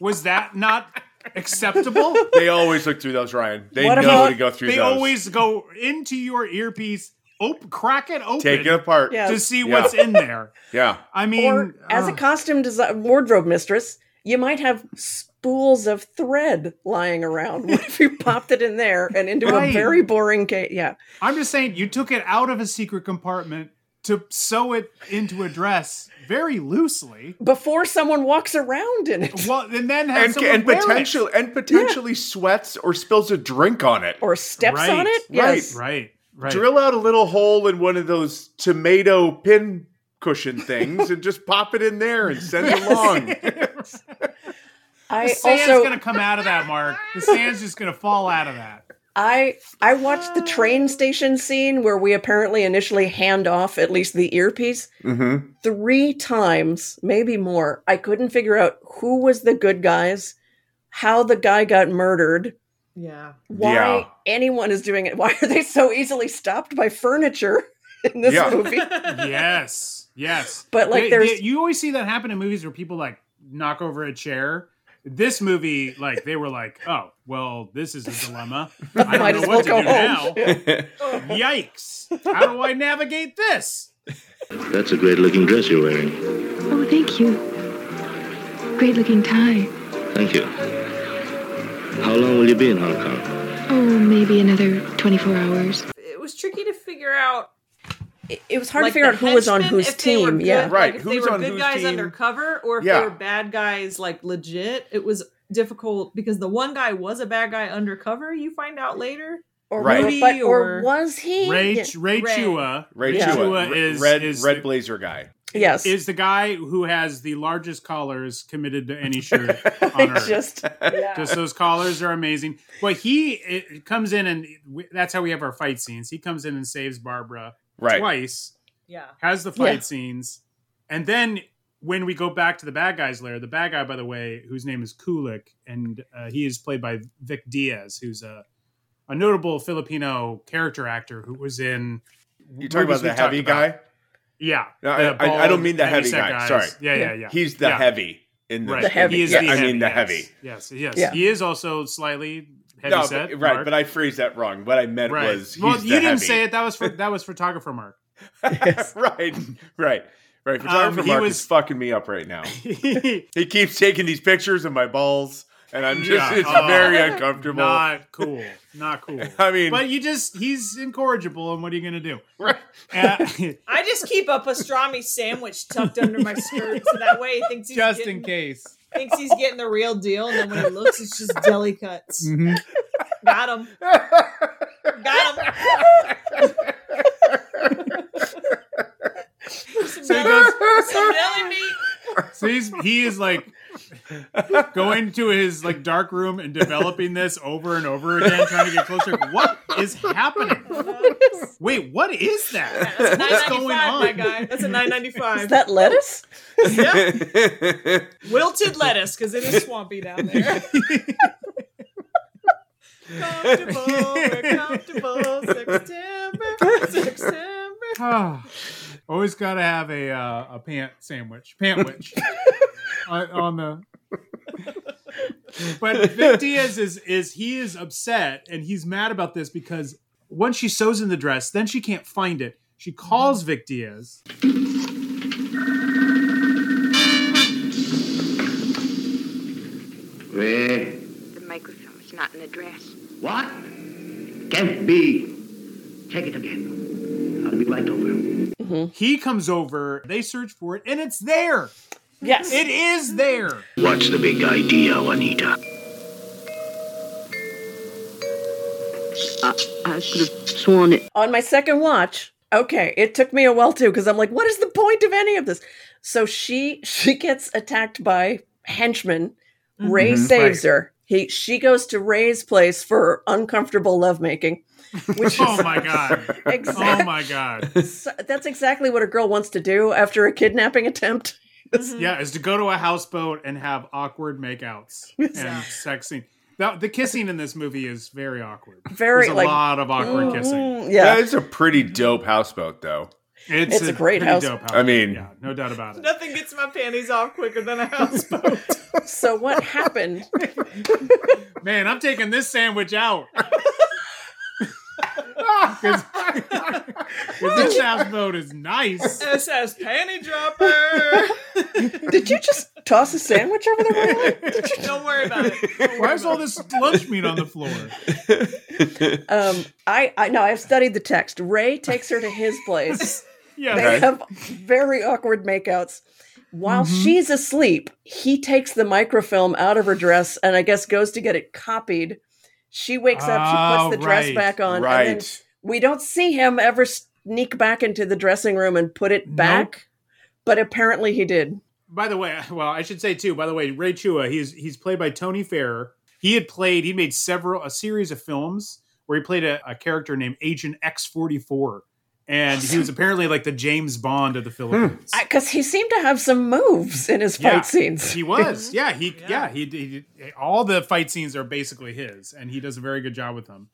Was that not acceptable?
They always look through those, Ryan. They
What
know
about-
to go through
They
those.
always go into your earpiece, op- crack it open
take it apart.
Yeah.
to see
Yeah.
what's in there.
Yeah.
I mean,
or as a
uh,
costume design wardrobe mistress, you might have spools of thread lying around. What if you popped it in there and into
Right.
a very boring case? Yeah.
I'm just saying, you took it out of a secret compartment to sew it into a dress very loosely.
Before someone walks around in it.
Well, and then have
And,
someone
and
wear it.
potential and potentially sweats or spills a drink on it.
Or steps
Right.
on it.
Right.
Yes.
Right, right.
Drill out a little hole in one of those tomato pin cushion things and just pop it in there and send it along. *laughs* *laughs*
I
The sand's
also
gonna come out of that, Mark. The sand's just gonna fall out of that.
I I watched the train station scene where we apparently initially hand off at least the earpiece
mm-hmm.
three times, maybe more. I couldn't figure out who was the good guys, how the guy got murdered,
Yeah.
why
Yeah.
anyone is doing it. Why are they so easily stopped by furniture *laughs* in this
Yeah.
movie?
Yes, yes.
But, like,
They-
there's-
they- you always see that happen in movies where people like knock over a chair. This movie, like they were like, "Oh, well, this is a dilemma. *laughs* I
Might
don't
as
know what to
well
do
go
now. *laughs* Yikes! How do I navigate this?"
That's a great looking dress you're wearing.
Oh, thank you. Great looking tie.
Thank you. How long will you be in Hong Kong?
Oh, maybe another 24 hours.
It was tricky to figure out.
It, it was hard
like,
to figure out who was on whose
if they were
team.
good-
Yeah.
like,
Right,
if
who's
they were
on
good
whose
guys
team?
undercover, or if
Yeah.
they were bad guys like legit. It was difficult because the one guy was a bad guy undercover. You find out later.
Or,
Right.
or- but, or was he?
Ray
Yeah.
Ray
Ray.
Chua,
Ray
Yeah.
Chua,
Chua is
red
is
red blazer guy.
Yes.
is the guy who has the largest collars committed to any shirt *laughs* on earth.
just yeah.
Just those collars are amazing. Well, he it comes in and we, that's how we have our fight scenes. He comes in and saves Barbara
Right.
twice,
Yeah.
has the fight
Yeah.
scenes, and then when we go back to the bad guy's lair, the bad guy, by the way, whose name is Kulik, and uh, he is played by Vic Diaz, who's a a notable Filipino character actor who was in.
You talking about the heavy
talked about.
guy?
Yeah,
No, I- I- I don't mean the heavy guy,
guys.
sorry.
Yeah, yeah, yeah.
He's the
Yeah.
heavy in the,
Right.
The heavy,
He is
yeah.
the
I
heavy.
mean the
yes.
heavy.
Yes, yes.
Yeah.
He is also slightly heavy
No,
set.
but, right,
Mark.
but I phrased that wrong. What I meant
right.
was he's
well,
the
you didn't
heavy.
say it. That was for that was *laughs* photographer Mark. *laughs*
right, right, right. Photographer
Um, he
Mark
was-
is fucking me up right now.
he *laughs*
He keeps taking these pictures of my balls and I'm just
Yeah.
it's
Oh.
very uncomfortable.
Not cool. Not cool.
I mean,
but you just he's incorrigible, and what are you gonna do?
Right.
Uh,
I just keep a pastrami sandwich tucked under my skirt, so that way he thinks he's
just
getting,
in case.
Thinks he's getting the real deal, and then when he looks, it's just deli cuts.
Mhm.
Got him. Got him. *laughs* some,
So
deli,
goes-
some deli meat.
So he's he is like going to his like dark room and developing this over and over again, trying to get closer. What is happening? Wait, what is that?
That's
What's
nine
going on?
my guy. That's a nine ninety five.
Is that lettuce?
yeah. *laughs* Wilted lettuce because it is swampy down there. comfortable, we're comfortable. September, September. *sighs*
Always got to have a uh, a pant sandwich, pantwich on, *laughs* on the. But Vic Diaz is is he is upset and he's mad about this because once she sews in the dress, then she can't find it. She calls Vic Diaz.
Where?
The microfilm is not in the dress.
What? Can't be. Check it again. I'll be right over.
He comes over, they search for it, and it's there.
Yes.
It is there.
What's the big idea, Juanita?
I, I could have sworn it.
On my second watch, okay, it took me a while too because I'm like, what is the point of any of this? So she she gets attacked by henchmen. Ray
Mhm.
saves
Right.
her. He she goes to Ray's place for uncomfortable lovemaking, which is *laughs*
Oh my god.
Exactly.
Oh my god.
so- that's exactly what a girl wants to do after a kidnapping attempt.
Yeah, is to go to a houseboat and have awkward makeouts *laughs* and sex scene. The, the kissing in this movie is very awkward.
Very,
There's a
like,
lot of awkward
mm,
kissing.
yeah.
That is a pretty dope houseboat, though.
It's a great
pretty
house-
dope house.
I mean,
yeah, no doubt about it.
Nothing gets my panties off quicker than a houseboat. *laughs*
So what happened? *laughs*
Man, I'm taking this sandwich out. Because this ass boat is nice.
SS panty dropper.
Did you just toss a sandwich over the railing?
Don't worry about it.
Why is all this lunch meat on the floor?
Um, I I know I've studied the text. Ray takes her to his place.
Yeah,
They
Okay.
have very awkward makeouts. While
Mm-hmm.
she's asleep, he takes the microfilm out of her dress and I guess goes to get it copied. She wakes up, she
Oh,
puts the dress
right.
back on, and then
Right.
we don't see him ever sneak back into the dressing room and put it back. But apparently he did.
By the way, well, I should say too. By the way, Ray Chua, he's he's played by Tony Ferrer. He had played, he made several a series of films where he played a, a character named Agent X forty four, and he was apparently like the James Bond of the Philippines.
Because he seemed to have some moves in his fight
Yeah,
scenes.
He was, *laughs* yeah, he, yeah,
Yeah.
he, he, all the fight scenes are basically his, and he does a very good job with them.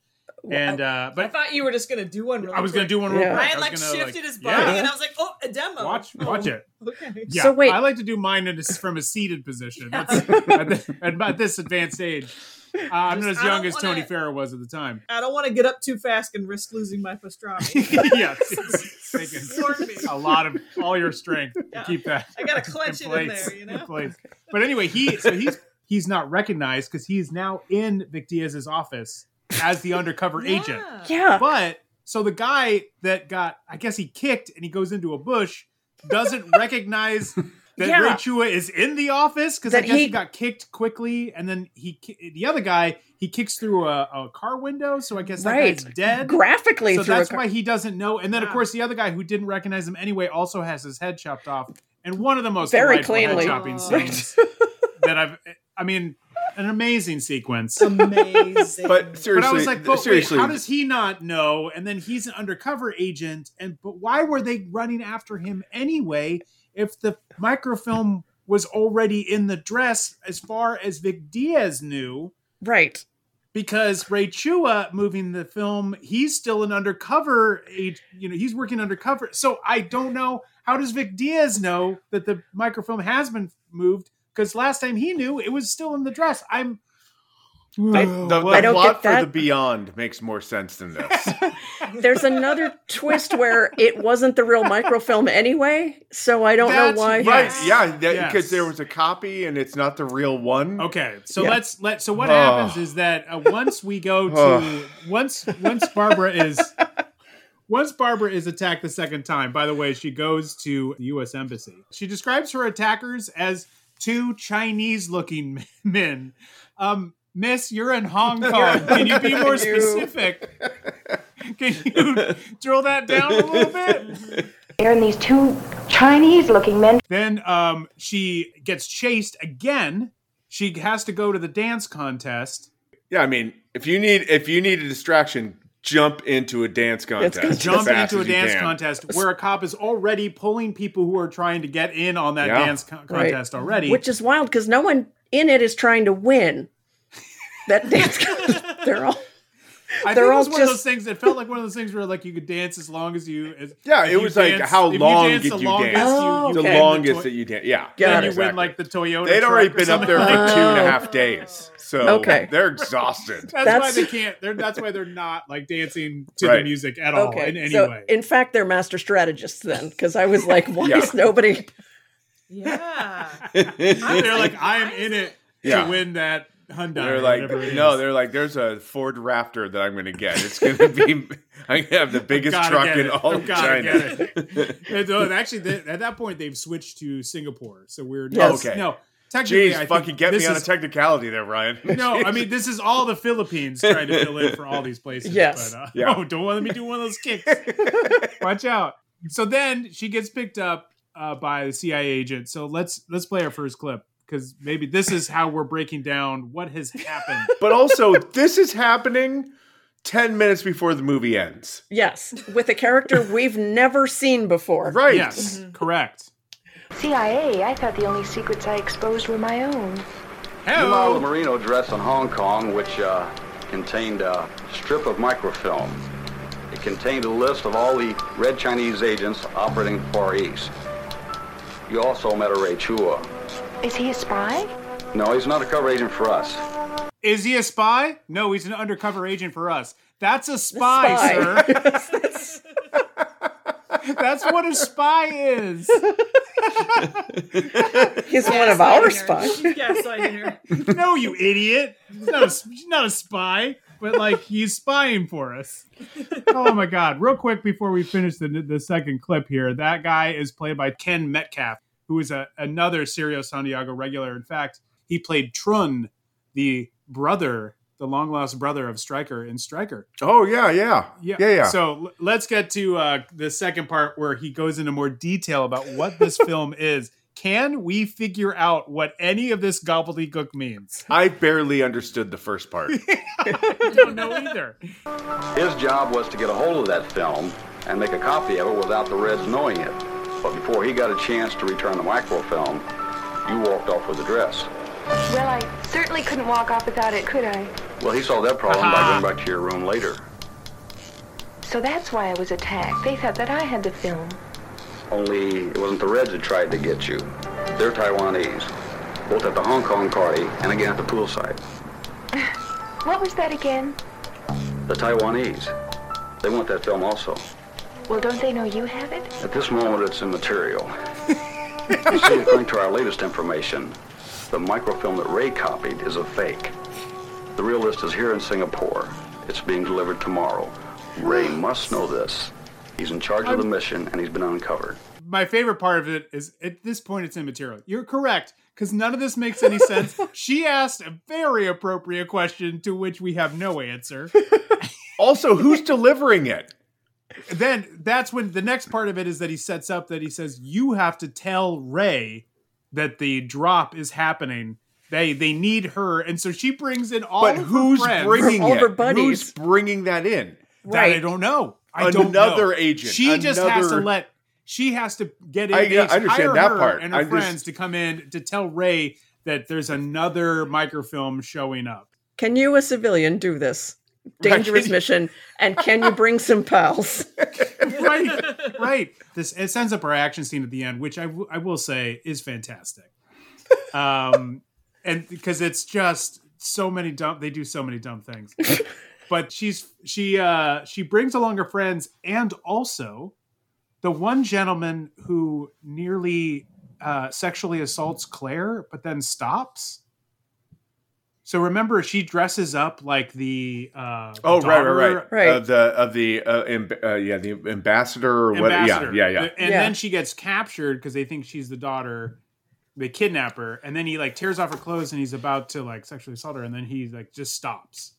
And uh, but I
thought you were just gonna do one. Really
I was gonna
quick.
do one real
Yeah.
quick. I
Ryan
was
like
gonna,
shifted
like-
his body,
yeah.
and I was like, "Oh, a demo."
Watch, watch it. *laughs*
Okay.
Yeah,
So wait-
I like to do mine in a, from a seated position. That's, at, the, at, at this advanced age. Uh, I'm not as young as Tony
wanna-
Ferrer was at the time.
I don't want to get up too fast and risk losing my pastrami. *laughs*
yeah, it's taking
Warn me.
a lot of all your strength
Yeah.
to keep that.
I gotta *laughs* clench it in there, you know?
place. But anyway, he so he's he's not recognized because he's now in Vic Diaz's office as the undercover agent.
Yeah.
But so the guy that got, I guess he kicked and he goes into a bush, doesn't recognize that
Yeah.
Ray Chua is in the office because I guess he,
he-
got kicked quickly, and then he the other guy he kicks through a, a car window, so I guess that
Right.
guy's dead.
Graphically
so
through a
that's
car-
why he doesn't know. And then of course the other guy who didn't recognize him anyway also has his head chopped off, and one of the most
Very
delightful head
cleanly.
chopping
Oh.
scenes *laughs* that I've. I mean, an amazing sequence.
Amazing.
But seriously,
But I was like, but
seriously,
wait, how does he not know? And then he's an undercover agent, and but why were they running after him anyway? If the microfilm was already in the dress, as far as Vic Diaz knew,
Right.
because Ray Chua moving the film, he's still an undercover age. You know, he's working undercover. So I don't know how does Vic Diaz know that the microfilm has been moved? Because last time he knew, it was still in the dress. I'm
The, the
I don't
plot
get
for the Beyond makes more sense than this. *laughs*
There's another twist where it wasn't the real microfilm anyway, so I don't
That's
know why.
right? Yeah, because
Yes.
there was a copy and it's not the real one.
Okay, so
Yeah.
let's let. So what
Oh.
happens is that uh, once we go to once once Barbara is once Barbara is attacked the second time. By the way, she goes to the U.S. embassy. She describes her attackers as two Chinese-looking *laughs* men. Um, Miss, you're in *laughs* Hong Kong. Can you be more specific? *laughs* Can you drill that down a little bit?
And these two Chinese looking men.
Then um, she gets chased again. She has to go to the dance contest.
Yeah, I mean, if you need if you need a distraction, jump into a dance contest.
gonna
Jump into a dance contest where a cop is already pulling people who are trying to get in on that
Yeah.
dance co-
Right.
contest already.
Which is wild because no one in it is trying to win. That dance, *laughs* they're all.
I
they're
think it was one of those things. It felt like one of those things where like you could dance as long as you. As,
Yeah, it
you
was like how long
dance
did you dance?
Oh,
you
The
okay.
win
longest
toy-
that you did, yeah.
Then
Got
you
it.
win like the Toyota.
They'd already
truck or
been up there for
something.
two and a
Oh.
half days, so
Okay.
they're exhausted. *laughs*
That's, why they can't. They're, that's why they're not like dancing to
Right.
the music at all
Okay,
in any
so
way.
in fact, they're master strategists then, because I was like, why
Yeah.
is nobody?
Yeah. *laughs*
they're like, I am in it
Yeah.
to win that Hyundai.
They're like, no, they're like, there's a Ford Raptor that I'm going to get. It's going to be, I'm going to have the biggest truck in all of China.
And, *laughs* uh, actually, they, at that point, they've switched to Singapore. So we're
Yes.
Okay.
No, technically,
Jeez,
I think
fucking get
this
me on
is-
a technicality there, Ryan. *laughs*
No, I mean *laughs* this is all the Philippines trying to fill in for all these places.
Yes.
But, uh,
Yeah.
Oh, don't let me do one of those kicks. Watch out. So then she gets picked up uh, by the CIA agent. So let's let's play our first clip because maybe this is how we're breaking down what has happened. *laughs*
but also, this is happening 10 minutes before the movie ends.
Yes, with a character we've never seen before.
Right.
Yes, correct.
CIA, I thought the only secrets I exposed were my own.
New model of merino dress in Hong Kong, which uh, contained a strip of microfilm. It contained a list of all the red Chinese agents operating Far East. You also met a Ray Chua.
Is he a spy?
No, he's not a cover agent for us.
Is he a spy? No, he's an undercover agent for us. That's a spy,
Spy.
sir. *laughs* *laughs* That's what a spy is. *laughs*
He's one of our spies.
Gaslighting her.
no, you idiot. He's not, a, he's not a spy, but like he's spying for us. Oh my god! Real quick before we finish the the second clip here, that guy is played by Ken Metcalfe, who is a, another Cirio Santiago regular. In fact, he played Trun, the brother, the long lost brother of Stryker in Stryker.
Oh, yeah, yeah.
Yeah,
Yeah, yeah.
So l- let's get to uh, the second part where he goes into more detail about what this *laughs* film is. Can we figure out what any of this gobbledygook means?
I barely understood the first part. *laughs*
I don't know either.
His job was to get a hold of that film and make a copy of it without the Reds knowing it. But before he got a chance to return the microfilm, you walked off with the dress.
Well, I certainly couldn't walk off without it, could I?
Well, he solved that problem by
uh-huh.
going back to your room later.
So that's why I was attacked. They thought that I had the film.
Only it wasn't the Reds that tried to get you. They're Taiwanese, both at the Hong Kong party and again at the poolside. *laughs*
What was that again?
The Taiwanese, they want that film also.
Well, don't they know you have it?
At this moment, it's immaterial. *laughs* you see, according to our latest information, the microfilm that Ray copied is a fake. The real list is here in Singapore. It's being delivered tomorrow. Ray must know this. He's in charge of the um, mission, and he's been uncovered.
My favorite part of it is at this point it's immaterial. You're correct because none of this makes any sense. *laughs* she asked a very appropriate question to which we have no answer. *laughs*
also, who's delivering it?
Then that's when the next part of it is that he sets up that he says you have to tell Ray that the drop is happening. They they need her, and so she brings in all.
But
of her
who's
friends.
bringing
All of
it?
buddies.
Who's bringing that in?
That I don't know. I don't
Another
know.
agent,
She just has to let. She has to get in.
I-
they
I understand
hire
that
her
part.
And her
I'm just-
friends to come in to tell Ray that there's another microfilm showing up.
Can you, a civilian, do this? Dangerous
Right.
mission. And can you bring some pals?
right, *laughs* right. This it sends up our action scene at the end, which I, w- I will say is fantastic. Um, and because it's just so many dumb. They do so many dumb things. but she's she uh she brings along her friends and also the one gentleman who nearly uh sexually assaults Claire, but then stops. So remember, she dresses up like the uh,
Oh right,
daughter-
right, right,
Right.
Of the of the uh, amb- uh, yeah the ambassador or what?
ambassador.
Yeah, yeah, yeah.
And
Yeah.
then she gets captured because they think she's the daughter. They kidnap her, and then he like tears off her clothes, and he's about to like sexually assault her, and then he like just stops,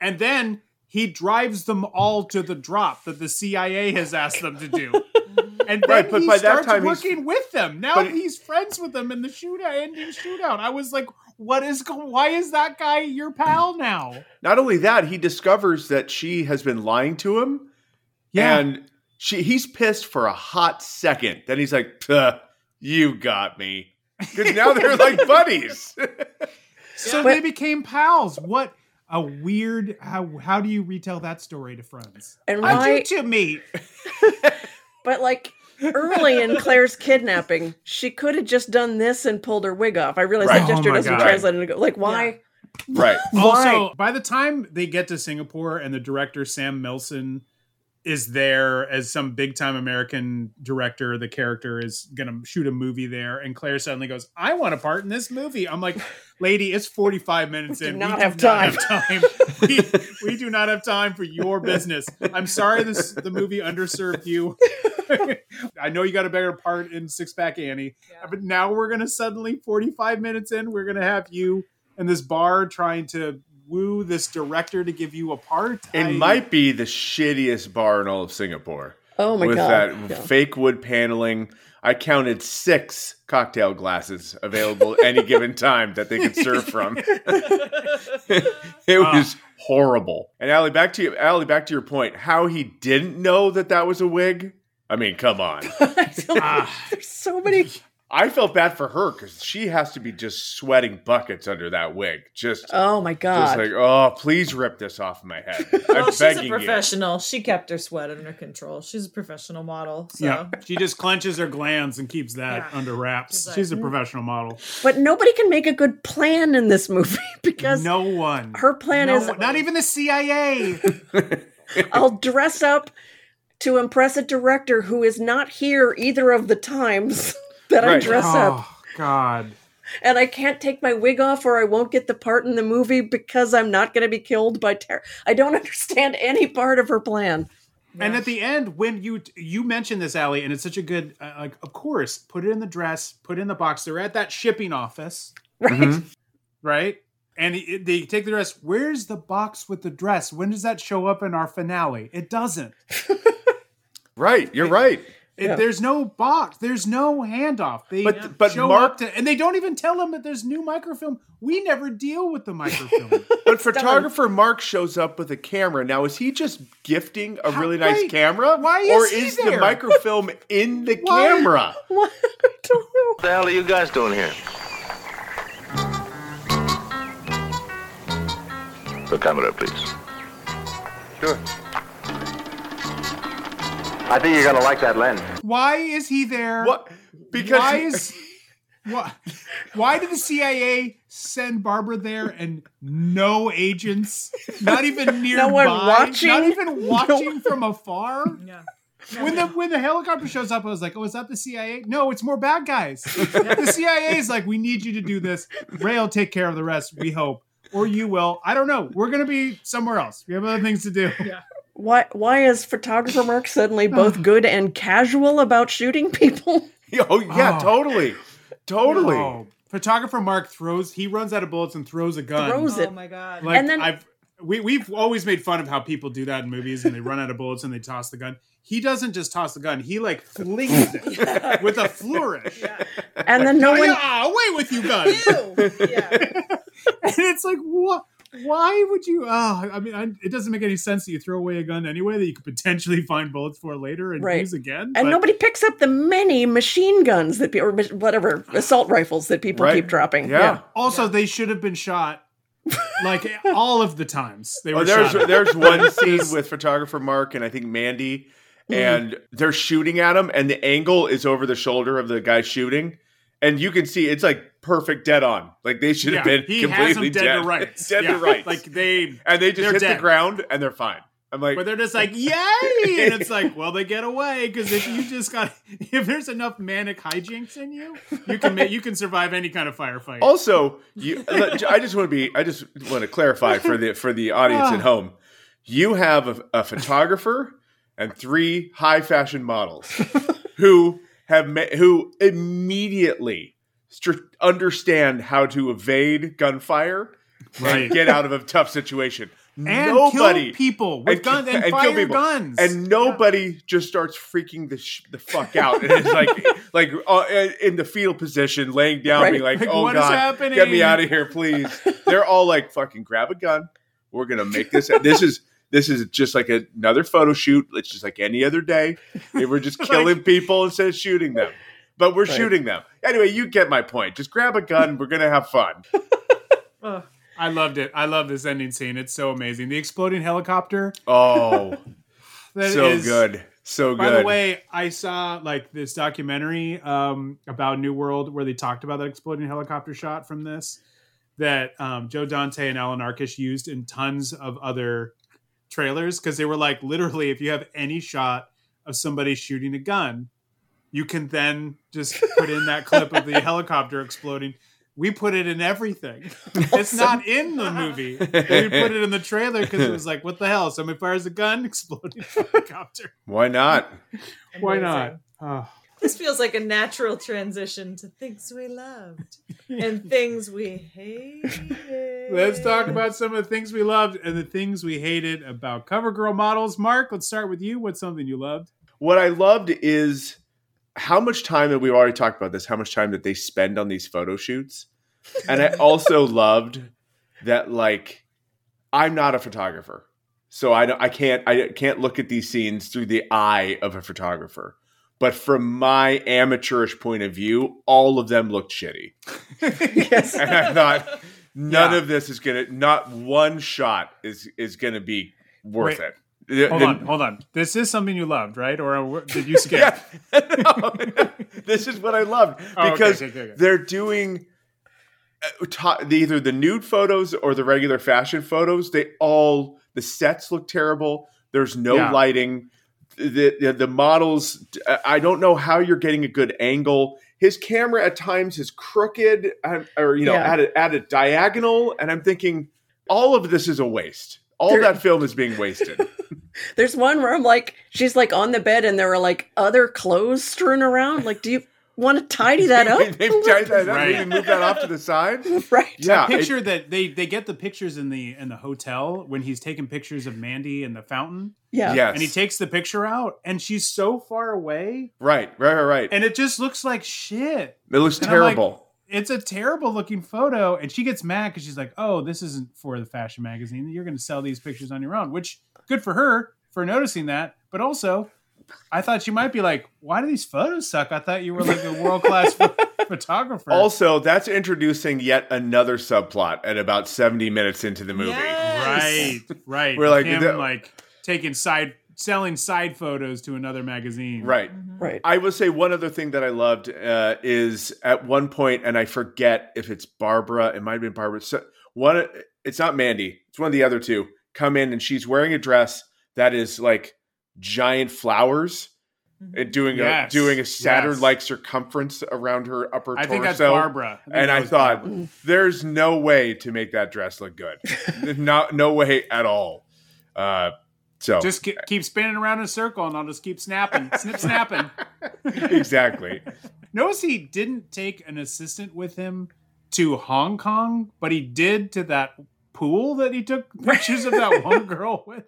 and then he drives them all to the drop that the CIA has asked them to do. *laughs* And then
Right, but
he
by that
starts
time he's-
working with them. Now he's friends with them in the shootout, ending shootout. I was like, "What is? Why is that guy your pal now?"
Not only that, he discovers that she has been lying to him, Yeah. and she he's pissed for a hot second. Then he's like, "You got me," because now they're like *laughs* buddies.
So
But-
they became pals. What a weird how how do you retell that story to friends?
And
How'd
why-
you two meet? *laughs*
But like early in Claire's kidnapping, she could have just done this and pulled her wig off. I realize
Right.
the gesture
Oh
doesn't
God.
translate into go. Like why?
right. *laughs*
Why?
Also, by the time they get to Singapore and the director Sam Milson is there as some big time American director, the character is gonna shoot a movie there, and Claire suddenly goes, "I want a part in this movie." I'm like, "Lady, it's 45 minutes
do
in.
not
we
have
do not
time."
have time. *laughs* we, we do not have time for your business. I'm sorry, this the movie underserved you. *laughs* I know you got a better part in Six Pack Annie, but now we're gonna suddenly 45 minutes in, we're gonna have you in this bar trying to woo this director to give you a part.
It
I-
might be the shittiest bar in all of Singapore.
Oh my
with
god.
With that
Yeah.
fake wood paneling. I counted six cocktail glasses available at *laughs* any given time that they could serve from. *laughs* it ah. was horrible. And Ali, back to you, Ali, back to your point. How he didn't know that that was a wig? I mean, come on. *laughs*
I don't-
Ah.
There's so many.
I felt bad for her because she has to be just sweating buckets under that wig. Just,
Oh my
just
god.
like, oh, please rip this off my head. *laughs* I'm
Well, she's a
begging you.
professional. She kept her sweat under control. She's a professional model. So.
Yeah, she just clenches her glands and keeps that
Yeah.
under wraps.
She's
She's, a
"Mm."
professional model.
but nobody can make a good plan in this movie *laughs* because
no one.
her plan
No
is
one- not even the CIA.
I'll dress up to impress a director who is not here either of the times *laughs* that I
Right.
dress up.
oh God.
And I can't take my wig off or I won't get the part in the movie because I'm not going to be killed by terror. I don't *laughs* understand any part of her plan.
And at the end, when you you mentioned this, Ali, and it's such a good uh, like, of course, put it in the dress, put it in the box. They're at that shipping office,
Right?
right? And it- they take the dress. Where's the box with the dress? When does that show up in our finale? It doesn't. *laughs*
Right, you're right.
It,
Yeah.
There's no box. There's no handoff. They
But- but
show
Mark-
up to, and they don't even tell him that there's new microfilm. We never deal with the microfilm. *laughs*
But photographer Mark shows up with a camera. Now, is he just gifting a really nice
wait,
camera?
why is
or
he
is the microfilm in the *laughs*
Why?
camera?
What? I don't know.
What the hell are you guys doing here? The camera, please.
Sure. I think you're gonna like that lens.
Why is he there?
What? Because
why is *laughs* why, why did the CIA send Barbara there and no agents, not even *laughs* nearby,
one watching?
not even *laughs* watching from afar?
Yeah.
When the when the helicopter shows up, I was like, "Oh, is that the CIA?" No, it's more bad guys. the CIA is like, "We need you to do this. Ray will take care of the rest. We hope, or you will. I don't know. We're gonna be somewhere else. We have other things to do." *laughs*
Yeah.
Why, why is photographer Mark suddenly both *sighs* good and casual about shooting people? *laughs*
Oh yeah,
Oh.
totally, totally.
Oh, photographer Mark throws. He runs out of bullets and throws a gun.
Throws it.
Oh my god.
Like
And then-
I've we we've always made fun of how people do that in movies and they run out of bullets and they toss the gun. He doesn't just toss the gun; he like flings it with a flourish.
And then no one.
yeah, away with you, gun!
Yeah. *laughs*
and it's like, what? Why would you? Oh, I mean, I, it doesn't make any sense that you throw away a gun anyway that you could potentially find bullets for later and
Right.
use again.
And
but-
nobody picks up the many machine guns that, pe- or whatever assault rifles that people
Right.
keep dropping.
Yeah.
Also, they should have been shot like all of the times they were
Oh, there's there's one *laughs* scene with photographer Mark and I think Mandy,
Mm-hmm.
and they're shooting at him, and the angle is over the shoulder of the guy shooting, and you can see it's like perfect dead on. Like they should have
Yeah,
been
he has
completely
them dead to rights.
dead
Yeah,
to rights.
Like they
and they just hit
dead.
the ground and they're fine. I'm like,
but they're just like, *laughs* yay! And it's like, well, they get away because if you just got, *laughs* if there's enough manic hijinks in you, you can make, you can survive any kind of firefight.
Also, you, I just want to be. I just want to clarify for the for the audience
Ah.
at home. You have a, a photographer and three high fashion models *laughs* who have ma- who immediately understand how to evade gunfire
Right.
and get out of a tough situation.
And
nobody
kill people with
and
guns and,
and
fire
kill people.
guns.
and nobody just starts freaking the sh- the fuck out. And it's like *laughs* like uh, in the fetal position, laying down,
Right.
being like,
Like,
"Oh
what is
god,
happening?"
get me out of here, please." They're all like, "Fucking grab a gun. We're gonna make this. This is." This is just like another photo shoot. It's just like any other day. They were just *laughs* killing people instead of shooting them. But we're
Right.
shooting them. Anyway, you get my point. Just grab a gun. We're going to have fun. *laughs*
Ugh.
I loved it. I love this ending scene. It's so amazing. The exploding helicopter.
Oh, *laughs*
that
so
is-
good. So good.
By the way, I saw like this documentary um, about New World where they talked about that exploding helicopter shot from this that um, Joe Dante and Allan Arkush used in tons of other trailers because they were like literally if you have any shot of somebody shooting a gun, you can then just put in that clip of the *laughs* helicopter exploding. We put it in everything. *laughs* It's not in the movie. We put it in the trailer because it was like, what the hell? Somebody fires a gun, *laughs* exploding helicopter.
Why not?
Why not? Oh.
This feels like a natural transition to things we loved and *laughs* things we hated.
Let's talk about some of the things we loved and the things we hated about Cover Girl models. Mark, let's start with you. What's something you loved?
What I loved is how much time that we've already talked about this, how much time that they spend on these photo shoots. And I also *laughs* loved that like I'm not a photographer. So I don't, I can't I can't look at these scenes through the eye of a photographer. But from my amateurish point of view, all of them looked shitty. *laughs*
yes.
And I thought none
Yeah.
of this is gonna not one shot is is gonna be worth
Wait.
it. The-
Hold
the-
on, hold on. This is something you loved, right? Or did you *laughs* skip?
Yeah, *laughs* no, this is what I loved
Oh, okay,
because
okay, okay, okay.
they're doing uh, to- either the nude photos or the regular fashion photos. They all the sets look terrible. There's no
Yeah.
lighting. The, the the models. I don't know how you're getting a good angle. His camera at times is crooked, uh, or you know,
Yeah.
at a, at a diagonal, and I'm thinking all of this is a waste. All
There-
that film is being wasted. *laughs*
There's one where I'm like, she's like on the bed and there are like other clothes strewn around. Like, do you want to tidy that *laughs* up?
They've tied that up.
Right.
Maybe move that off to the side. *laughs*
right.
Yeah,
that
it-
picture that they they get the pictures in the in the hotel when he's taking pictures of Mandy in the fountain,
Yeah.
yes,
and he takes the picture out, and she's so far away,
right, right, right, right.
and it just looks like shit.
it looks
and
terrible.
It's a terrible looking photo, and she gets mad because she's like, "Oh, this isn't for the fashion magazine. You're going to sell these pictures on your own." Which good for her for noticing that, but also. I thought she might be like, "Why do these photos suck?" I thought you were like a world class *laughs* photographer.
Also, that's introducing yet another subplot at about 70 minutes into the movie.
Yes.
Right, right.
We're like,
him
that-
like taking side, selling side photos to another magazine.
Right.
Right.
I will say one other thing that I loved uh, is at one point, and I forget if it's Barbara. It might have been Barbara. So one, it's not Mandy. It's one of the other two. Come in and she's wearing a dress that is like giant flowers and doing
Yes.
a doing a Saturn
Yes.
like circumference around her upper torso.
I think that's Barbara. I think
and
that
I thought,
Barbara.
there's no way to make that dress look good. *laughs* no, no way at all. Uh, so
just ke- keep spinning around in a circle, and I'll just keep snapping, snip, snapping. *laughs*
exactly.
Notice he didn't take an assistant with him to Hong Kong, but he did to that pool that he took pictures of that one *laughs* girl with.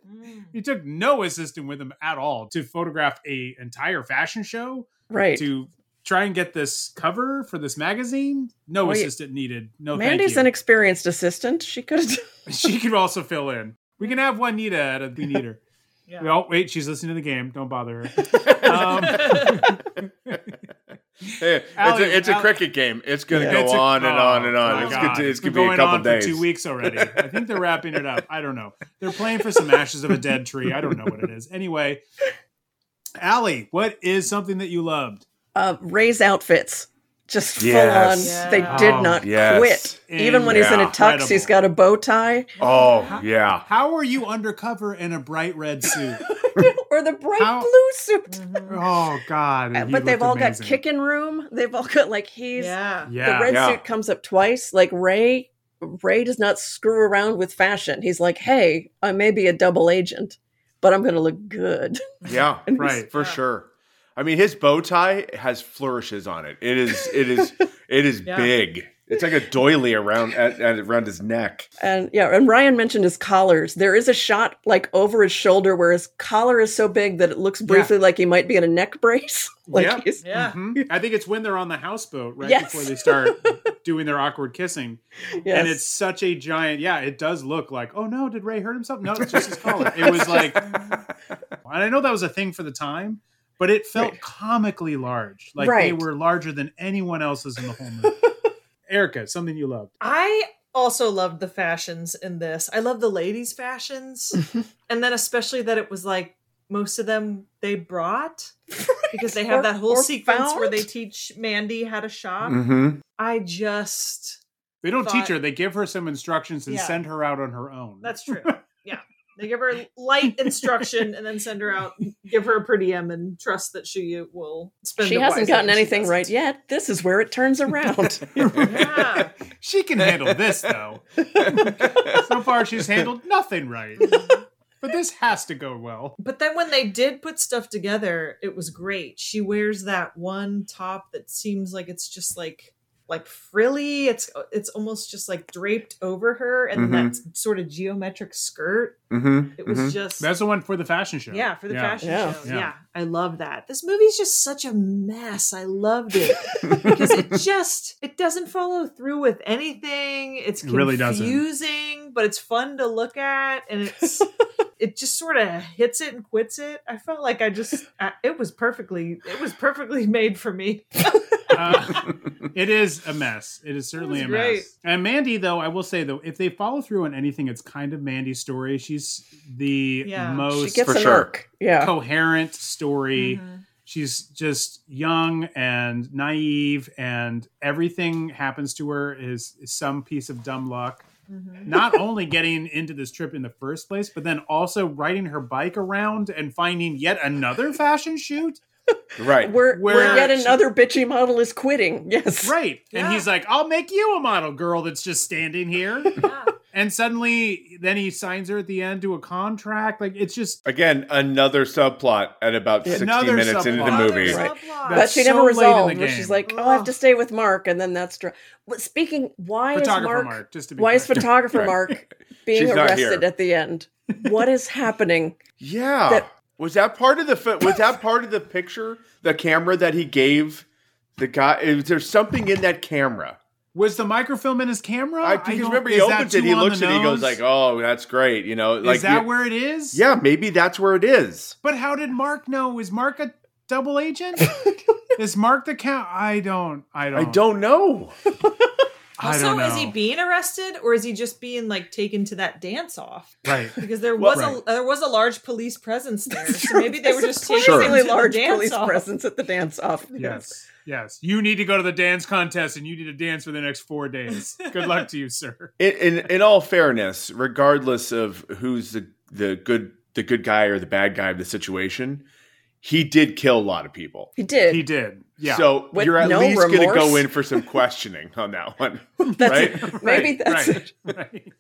He took no assistant with him at all to photograph a entire fashion show.
Right.
to try and get this cover for this magazine. No
Well, yeah.
assistant needed. No,
Mandy's
thank you.
an experienced assistant. She could *laughs*
she could also fill in. We can have Juanita at a we need her. *laughs*
Yeah.
Oh wait, she's listening to the game. Don't bother her. Um,
Hey, it's a, *laughs* it's a cricket game. It's going to
It's
go
a-
on and on and
oh,
on.
my
It's
God.
going to, it's going to be a
going
couple
on
days.
for two weeks already. *laughs* I think they're wrapping it up. I don't know. They're playing for some ashes of a dead tree. I don't know what it is. Anyway, Ali, what is something that you loved?
Uh, Ray's outfits Just
Yes.
full on. They did
Oh,
not
yes.
quit. Even when he's in a tux, he's got a bow tie
Oh yeah.
How are you undercover in a bright red suit? *laughs*
or the bright
How-
blue suit.
oh God!
Uh, but they've all
amazing.
got kicking room. They've all got like he's
Yeah.
Yeah.
the red
Yeah.
suit comes up twice. Like Ray, Ray does not screw around with fashion. He's like, hey, I may be a double agent, but I'm going to look good.
Yeah, *laughs*
Right.
for sure. I mean, his bow tie has flourishes on it. It is, it is, *laughs* it is
Yeah.
big. It's like a doily around at, at, around his neck.
And yeah, and Ryan mentioned his collars. There is a shot like over his shoulder where his collar is so big that it looks briefly like he might be in a neck brace. *laughs* like
Yep.
he's
Yeah.
Mhm. I think it's when they're on the houseboat right
Yes.
before they start *laughs* doing their awkward kissing,
yes.
and it's such a giant. Yeah, it does look like. Oh no, did Ray hurt himself? No, it's just his collar. It was like, and I know that was a thing for the time, but it felt
Right.
comically large. Like they were larger than anyone else's in the whole movie. *laughs* Erica, something you loved.
I also loved the fashions in this. I love the ladies' fashions. *laughs* and then especially that it was like most of them they brought because they have
Or-
that whole
or
sequence where they teach Mandy how to shop.
Mm-hmm.
I just
They don't
Thought-
teach her; they give her some instructions and
Yeah.
send her out on her own.
that's *laughs* true. Yeah. They give her light instruction and then send her out, give her a per diem and trust that she will spend
she hasn't gotten anything right yet. This is where it turns around. *laughs*
Yeah.
she can handle this though. so far, she's handled nothing right. But this has to go well.
But then when they did put stuff together, it was great. She wears that one top that seems like it's just like like frilly. It's it's almost just like draped over her, and
Mhm.
that sort of geometric skirt.
Mm-hmm.
It was just
That's the one for the fashion show.
yeah for the fashion
Yeah.
show.
Yeah.
Yeah. I love that. This movie's just such a mess. I loved it because it *laughs* just it doesn't follow through with anything. It's
It really doesn't.
confusing, but it's fun to look at, and it's *laughs* it just sort of hits it and quits it. I felt like I just I, it was perfectly it was perfectly made for me.
Uh, *laughs* it is a mess. It is certainly
It
a
was great.
mess. And Mandy, though, I will say though, if they follow through on anything, it's kind of Mandy's story. She's the
Yeah.
most
she
For sure.
Yeah.
coherent story.
Mhm.
She's just young and naive, and everything happens to her is, is some piece of dumb luck.
Mhm.
Not *laughs* only getting into this trip in the first place, but then also riding her bike around and finding yet another *laughs* fashion shoot.
Right.
Where, where,
Where
yet
she-
another bitchy model is quitting. Yes.
Right. And
Yeah.
he's like, I'll make you a model girl that's just standing here. *laughs*
Yeah.
And suddenly, then he signs her at the end to a contract. Like, it's just.
Again, another subplot at about sixty
Another
minutes into the movie.
Right.
Subplot.
But she never
late in
resolved. where. She's like, "Oh, I have to stay with Mark," and then that's. Dr- but speaking, why is Mark?
Mark, just to be
why is photographer *laughs*
Right.
Mark being
She's here.
arrested at the end? What is happening? *laughs*
Yeah.
That-
was that part of the fi- was that part of the picture? The camera that he gave the guy. Is there something in that camera?
Was the microfilm in his camera?
I
don't-
remember he opens it, he looks at it, he goes like, "Oh, that's great," you know. Like
is that where it is?
Yeah, maybe that's where it is.
But how did Mark know? Is Mark a double agent? *laughs* is Mark the count? I don't. I don't.
I don't know. *laughs*
I
Also,
don't know.
is he being arrested or is he just being like taken to that dance off?
right? *laughs*
Because there
Well,
was
right.
a there was a large police presence there, *laughs* so maybe they were just taking
Sure.
him
really
to the
large police
off.
presence at the dance off. *laughs*
Yes. Yes. You need to go to the dance contest, and you need to dance for the next four days. Good luck to you, sir.
In, in in all fairness, regardless of who's the the good the good guy or the bad guy of the situation, he did kill a lot of people.
He did.
He did. Yeah.
So
With
you're at
no
least going to go in for some questioning on that *laughs* one, *laughs*
That's
right?
it. Maybe that's *laughs*
right,
it.
right.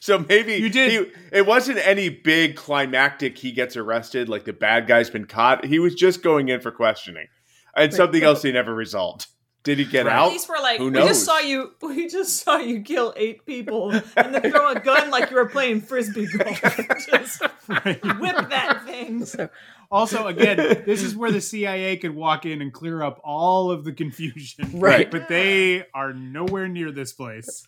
So maybe
You did-
He, it wasn't any big climactic. He gets arrested, like the bad guy's been caught. He was just going in for questioning, and something else he never resolved. Did he get
Right.
out?
Police were like,
Who knows?
"We just saw you. We just saw you kill eight people, and then throw a gun like you were playing frisbee golf. just whip that thing."
So,
Also, again, this is where the *laughs* CIA could walk in and clear up all of the confusion.
Right.
But they are nowhere near this place.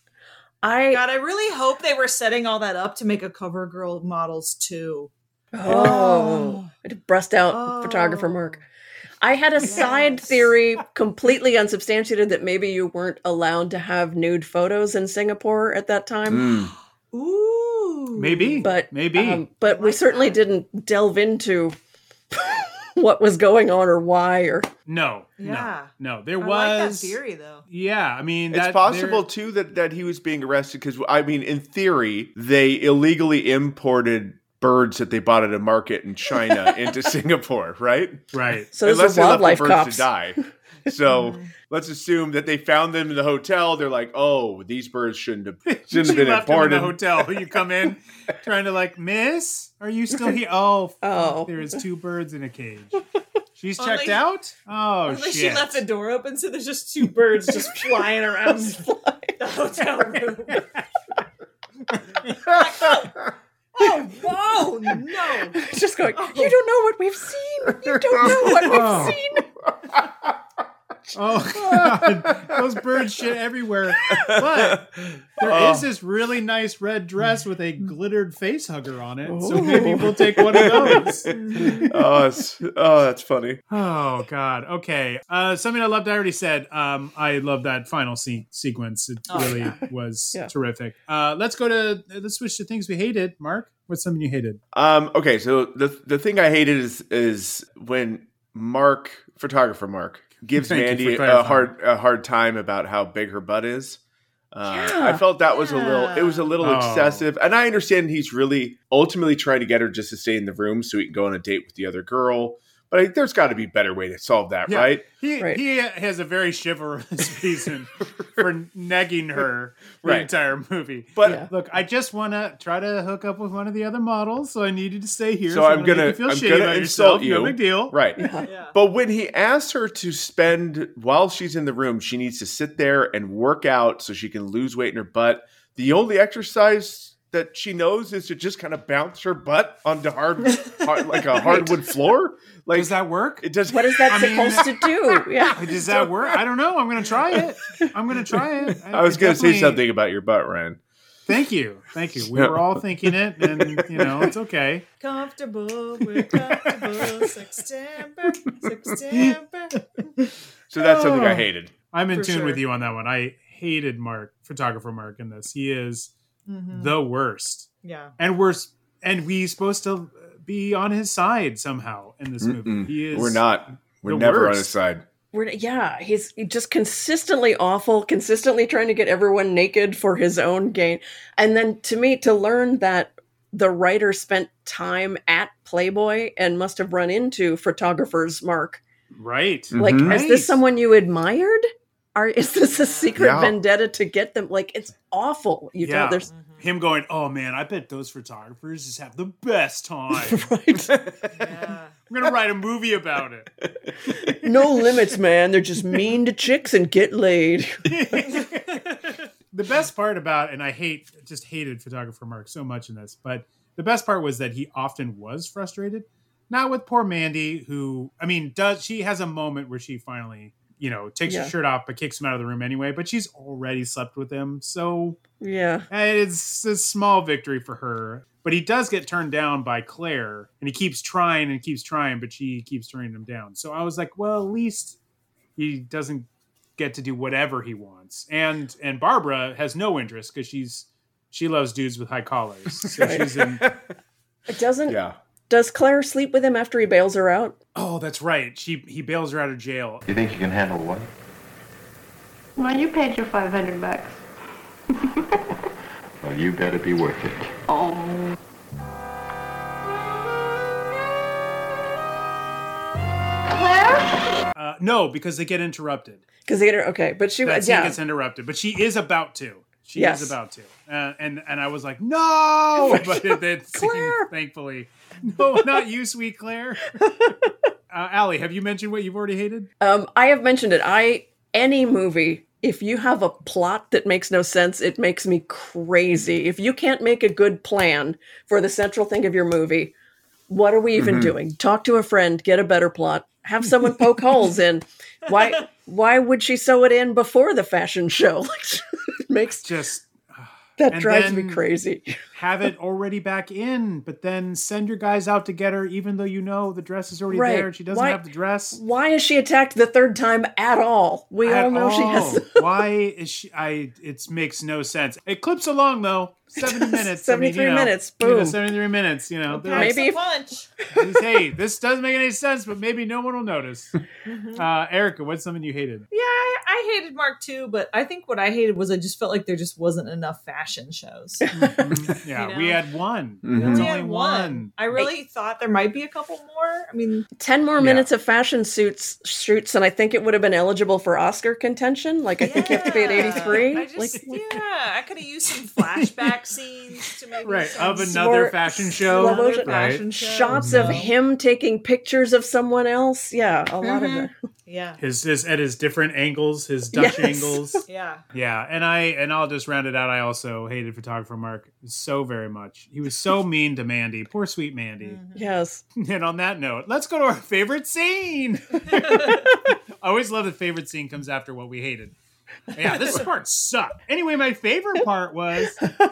I
God, I really hope they were setting all that up to make a cover girl models too.
oh, I had to bust out
Oh.
photographer Mark. I had a side theory, completely unsubstantiated, that maybe you weren't allowed to have nude photos in Singapore at that time.
Mm.
Ooh,
Maybe.
But
Maybe.
um, but we certainly didn't delve into what was going on or why or
No,
Yeah.
no, no. There
I
was
like that theory though.
Yeah, I mean,
It's
that-
possible
there-
too that that he was being arrested because I mean, in theory, they illegally imported birds that they bought at a market in China *laughs* into Singapore, right?
Right.
So those
Unless
are
they left the
wildlife
birds
cops.
to die. *laughs* So *laughs* let's assume that they found them in the hotel. They're like, "Oh, these birds shouldn't have *laughs* shouldn't have been
left him in the hotel. You *laughs* come in trying to like, Miss, are you still here? Oh, fuck,
Oh.
there is two birds in a cage. She's
Only-
checked out. Oh
Only
shit!
she left the door open, so there's just two birds just flying around the hotel room. Oh, oh, oh no! *laughs*
just going, you don't know what we've seen. You don't know what we've
Oh. *laughs*
seen. *laughs*
Oh *laughs* god, those birds shit everywhere. But there is
Oh.
this really nice red dress with a glittered face hugger on it. So maybe we'll take one of those. *laughs*
oh, it's, oh, that's funny.
Oh God. Okay. Uh, something I loved. I already said. Um, I love that final se- sequence. It
Oh,
really
yeah.
was
Yeah.
terrific. Uh, let's go to let's switch to things we hated. Mark, what's something you hated?
Um, okay, so the the thing I hated is is when Mark, photographer Mark, gives
Thank
Mandy a hard a hard time about how big her butt is. Uh,
Yeah.
I felt that was a little it was a little
Oh.
excessive, and I understand he's really ultimately trying to get her just to stay in the room so he can go on a date with the other girl. But I, there's got to be a better way to solve that,
Yeah.
right?
He
Right.
he has a very chivalrous *laughs* reason for negging her the
Right.
entire movie.
But
Yeah.
Look, I just want to try to hook up with one of the other models, so I needed to stay here.
So I'm gonna-
you feel
I'm
shitty
gonna
about
insult
yourself.
you.
No big deal.
Right.
Yeah.
But when he asks her to spend while she's in the room, she needs to sit there and work out so she can lose weight in her butt. The only exercise that she knows is to just kind of bounce her butt onto hard, *laughs* hard like a hardwood floor. Like
Does that work?
it does.
What is that
I mean-
supposed to do? *laughs* Yeah.
Does that work? I don't know. I'm gonna try it. I'm gonna try it. *laughs*
I was going to say something about your butt, Ryan.
Thank you, thank you. We were all thinking it, and you know it's okay.
Comfortable, we're comfortable. September, September.
So that's something I
Oh.
hated.
I'm in tune
sure.
with you on that one. I hated Mark, photographer Mark, in this. He is
Mhm.
the worst,
Yeah.
and we're and we supposed to be on his side somehow in this movie.
Mm-mm.
He is.
We're not. We're
the
never on his side.
We're, yeah, he's just consistently awful, consistently trying to get everyone naked for his own gain. And then to me, to learn that the writer spent time at Playboy and must have run into photographers, Mark.
right.
Like,
Mhm.
is this someone you admired? Are is this a secret
Yeah.
vendetta to get them? Like, it's awful. You
Yeah.
know, there's mm-hmm.
Him going, oh man, I bet those photographers just have the best time. *laughs*
right. *laughs*
Yeah.
I'm gonna write a movie about it. *laughs*
no limits, man. They're just mean to chicks and get laid.
the best part about and I hate just hated photographer Mark so much in this, but the best part was that he often was frustrated. Not with poor Mandy, who I mean, does she has a moment where she finally, you know, takes
Yeah.
her shirt off but kicks him out of the room anyway, but she's already slept with him. So
Yeah.
eh, it's a small victory for her. But he does get turned down by Claire, and he keeps trying and keeps trying, but she keeps turning him down. So I was like, well, at least he doesn't get to do whatever he wants. And and Barbara has no interest because she's she loves dudes with high collars. So *laughs* she's in. *laughs*
It doesn't.
Yeah.
Does Claire sleep with him after he bails her out?
Oh, that's right. She he bails her out of jail.
You think you can handle what?
Well, you paid your 500 bucks.
Well, you better be worth it.
Oh. Claire?
Uh, no, because they get interrupted.
Because they get okay, but she
That
was
scene
yeah.
gets interrupted, but she is about to. She
Yes.
is about to, uh, and and I was like, no, *laughs* but it, it seemed,
Claire.
thankfully, *laughs* no, not you, sweet Claire. *laughs* uh, Ali, have you mentioned what you've already hated?
Um, I have mentioned it. I any movie, if you have a plot that makes no sense, it makes me crazy. If you can't make a good plan for the central thing of your movie, what are we even
Mhm.
doing? Talk to a friend, get a better plot, have someone poke holes in. Why *laughs* why would she sew it in before the fashion show? Like it makes
Just
That
And
drives me crazy.
Have it *laughs* already back in, but then send your guys out to get her, even though you know the dress is already
Right.
there and she doesn't
Why-
have the dress.
Why is she attacked the third time at all? We
At
all know she has. *laughs*
Why is she? I. It makes no sense. It clips along though. Seventy *laughs* minutes. I mean, you
73
know,
minutes,
you know,
boom.
Seventy-three minutes. You know, they're like,
Maybe if-
punch. *laughs*
hey, this doesn't make any sense, but maybe no one will notice. *laughs* Uh, Erica, what's something you hated?
Yeah, I, I hated Mark too, but I think what I hated was I just felt like there just wasn't enough fashion shows.
Yeah,
You
we had one.
Mhm.
There's
We
only
had
one.
I really thought there might be a couple more. I mean,
10 more minutes of fashion suits shoots and I think it would have been eligible for Oscar contention. Like I think you have to be at 83.
I just,
like
yeah, I could have used some flashback scenes to maybe
Right,
some
of another
More
fashion show.
slow motion
Right.
fashion show.
shots of him taking pictures of someone else. Yeah, a lot of
Mhm.
that. *laughs*
Yeah.
His, his at his different angles, his Dutch
Yes.
angles. *laughs*
Yeah.
Yeah, and I and I'll just round it out. I also hated photographer Mark so very much. He was so *laughs* mean to Mandy. Poor sweet Mandy.
Yes.
And on that note, let's go to our favorite scene. I always love that favorite scene comes after what we hated. Yeah, this *laughs* part sucked. Anyway, my favorite part was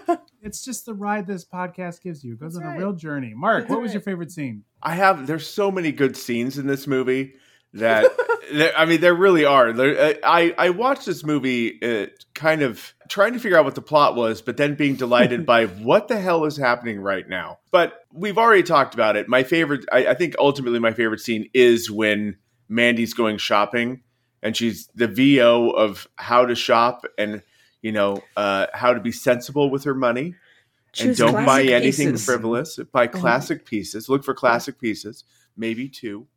*laughs* it's just the ride this podcast gives you. It goes on a real journey. Mark, what was your favorite scene?
I have. There's so many good scenes in this movie that *laughs* there- I mean, there really are. There, uh, I I watched this movie, uh, kind of trying to figure out what the plot was, but then being delighted by what the hell is happening right now. But we've already talked about it. My favorite, I, I think, ultimately, my favorite scene is when Mandy's going shopping and she's the VO of how to shop and you know uh, how to be sensible with her money and
Choose
don't buy anything
pieces.
frivolous. Buy classic pieces. Look for classic pieces. Maybe two.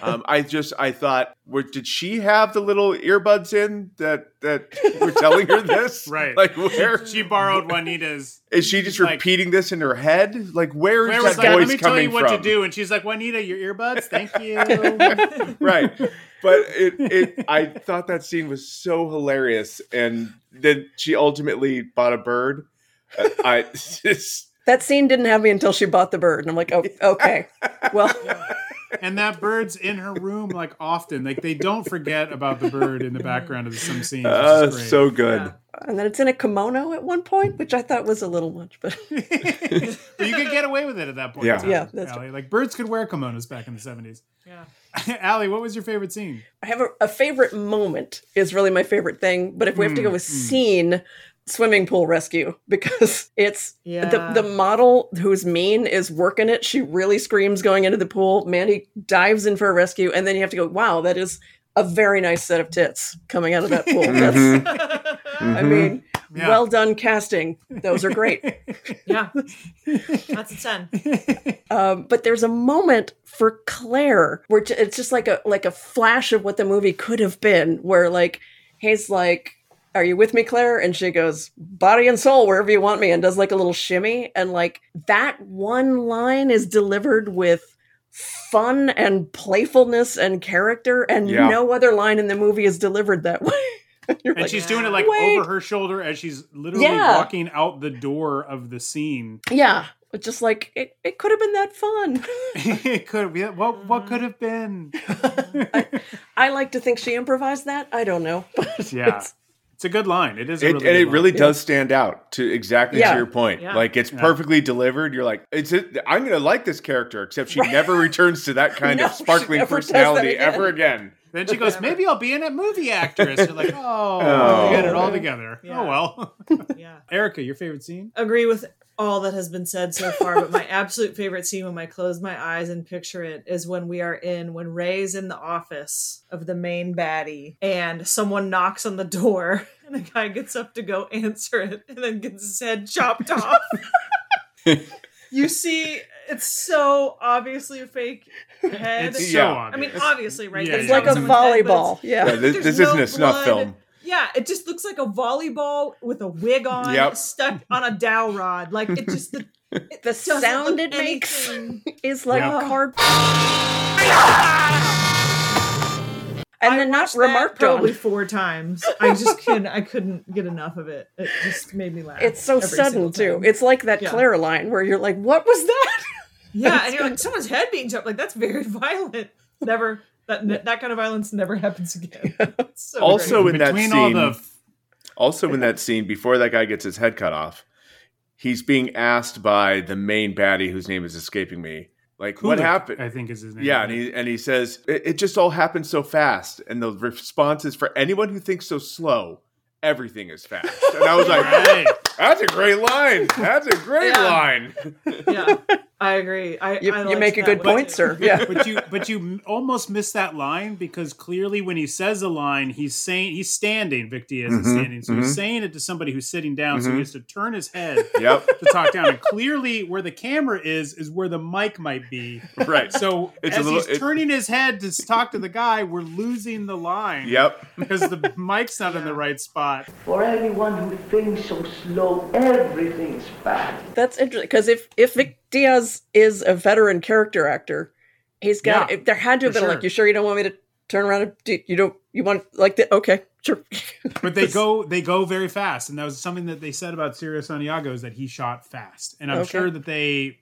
Um, I just I thought, where did she have the little earbuds in that that were telling her this? *laughs*
Right.
Like where
She borrowed Juanita's.
is she just
like-
repeating this in her head? Like where is
Claire was
that
like,
voice
let me tell
coming
you what
from?
to do. And she's like, Juanita, your earbuds? Thank *laughs* you. *laughs*
right. But it, it I thought that scene was so hilarious, and then she ultimately bought a bird. Uh, I just
That scene didn't have me until she bought the bird. And I'm like, oh, okay. Well,
and that bird's in her room like often. Like they don't forget about the bird in the background of some scenes. which is
uh, so good.
and then it's in a kimono at one point, which I thought was a little much, but
But *laughs* *laughs* you could get away with it at that point.
Yeah.
time,
Yeah, that's
Ali. Like birds could wear kimonos back in the 70s.
Yeah. *laughs*
Ali, what was your favorite scene?
I have a, a favorite moment is really my favorite thing. But if we have to go
Mm,
with
mm.
scene, swimming pool rescue *laughs* because it's
Yeah.
the the model who's mean is working it. She really screams going into the pool. Mandy dives in for a rescue, and then you have to go, wow, that is a very nice set of tits coming out of that pool. *laughs* That's,
Mhm. *laughs*
I mean,
Yeah.
well done casting. Those are great.
Yeah. That's a 10.
Um, but there's a moment for Claire where it's just like a like a flash of what the movie could have been, where like he's like, "Are you with me, Claire?" And she goes, "Body and soul, wherever you want me," and does like a little shimmy, and like that one line is delivered with fun and playfulness and character, and
Yeah.
no other line in the movie is delivered that *laughs* way. *laughs*
And
like,
she's doing it like
Wait.
over her shoulder as she's literally
Yeah.
walking out the door of the scene.
yeah, but just like it, it could have been that fun. *laughs*
it could be what what could have been.
I like to think she improvised that. I don't know. But
Yeah.
it's-
It's a good line. It is a
It,
really
and
good
it really
line.
does stand out to exactly
Yeah.
to your point.
Yeah.
Like it's
Yeah.
perfectly delivered. You're like, it's it, I'm going to like this character, except she never returns to that *laughs* kind
No,
of sparkling
never does that
personality
again.
ever again.
Then she goes, maybe I'll be in a movie actress. You're like, *laughs* oh,
Oh.
get it all together.
Yeah.
Oh well.
Yeah. *laughs*
Erica, your favorite scene?
agree with all that has been said so far, but my absolute favorite scene when I close my eyes and picture it is when we are in when Ray's in the office of the main baddie and someone knocks on the door *laughs* and a guy gets up to go answer it and then gets his head chopped off. *laughs* you see, it's so obviously a fake head.
It's so
Yeah.
obvious.
I mean, obviously, right?
Yeah,
It's
yeah.
like a
someone's head,
volleyball. Yeah.
Yeah, this, this
no
isn't a snuff
blood.
film.
Yeah, it just looks like a volleyball with a wig on,
Yep.
stuck on a dowel rod. Like it just the, *laughs* it
The sound it makes
anything- *laughs*
is like
Yeah.
card. And
I
then not
watched that
remarked
probably
on.
four times. I just *laughs* couldn't. I couldn't get enough of it. It just made me laugh.
It's so
every
sudden too. It's like that
Yeah.
Claire line where you're like, "What was that?"
yeah, and you're like someone's head being chopped. Like that's very violent. Never that that kind of violence never happens again. *laughs* So
Also
great.
in that
Between
scene,
all the
also in that scene before that guy gets his head cut off, he's being asked by the main baddie, whose name is escaping me. Like, what happened?
I think is his name.
Yeah, and he and he says it, it just all happened so fast, and the response is for anyone who thinks so slow, everything is fast. And I was like, *laughs*
Right.
that's a great line. That's a great
Yeah.
line.
yeah, *laughs* I agree. I
You-
I
you make a good
one
point,
too.
sir. Yeah.
but you but you almost missed that line because clearly when he says a line he's saying he's standing Vic Diaz is
Mhm,
standing so
mhm.
he's saying it to somebody who's sitting down so he
Mhm.
has to turn his head *laughs*
Yep.
to talk down and clearly where the camera is is where the mic might be
Right.
so
It's a
as
little-
he's
it-
turning his head to talk to the guy we're losing the line
Yep.
because the mic's not in the right spot
For anyone who thinks so slow, everything's fast.
That's interesting because if if Vic Diaz is a veteran character actor, he's got.
Yeah,
if there had to have been
sure.
like, you sure you don't want me to turn around? And do, you don't. You want like the okay, sure. *laughs*
but they go they go very fast and that was something that they said about Cirio Santiago is that he shot fast and I'm
Okay.
sure that they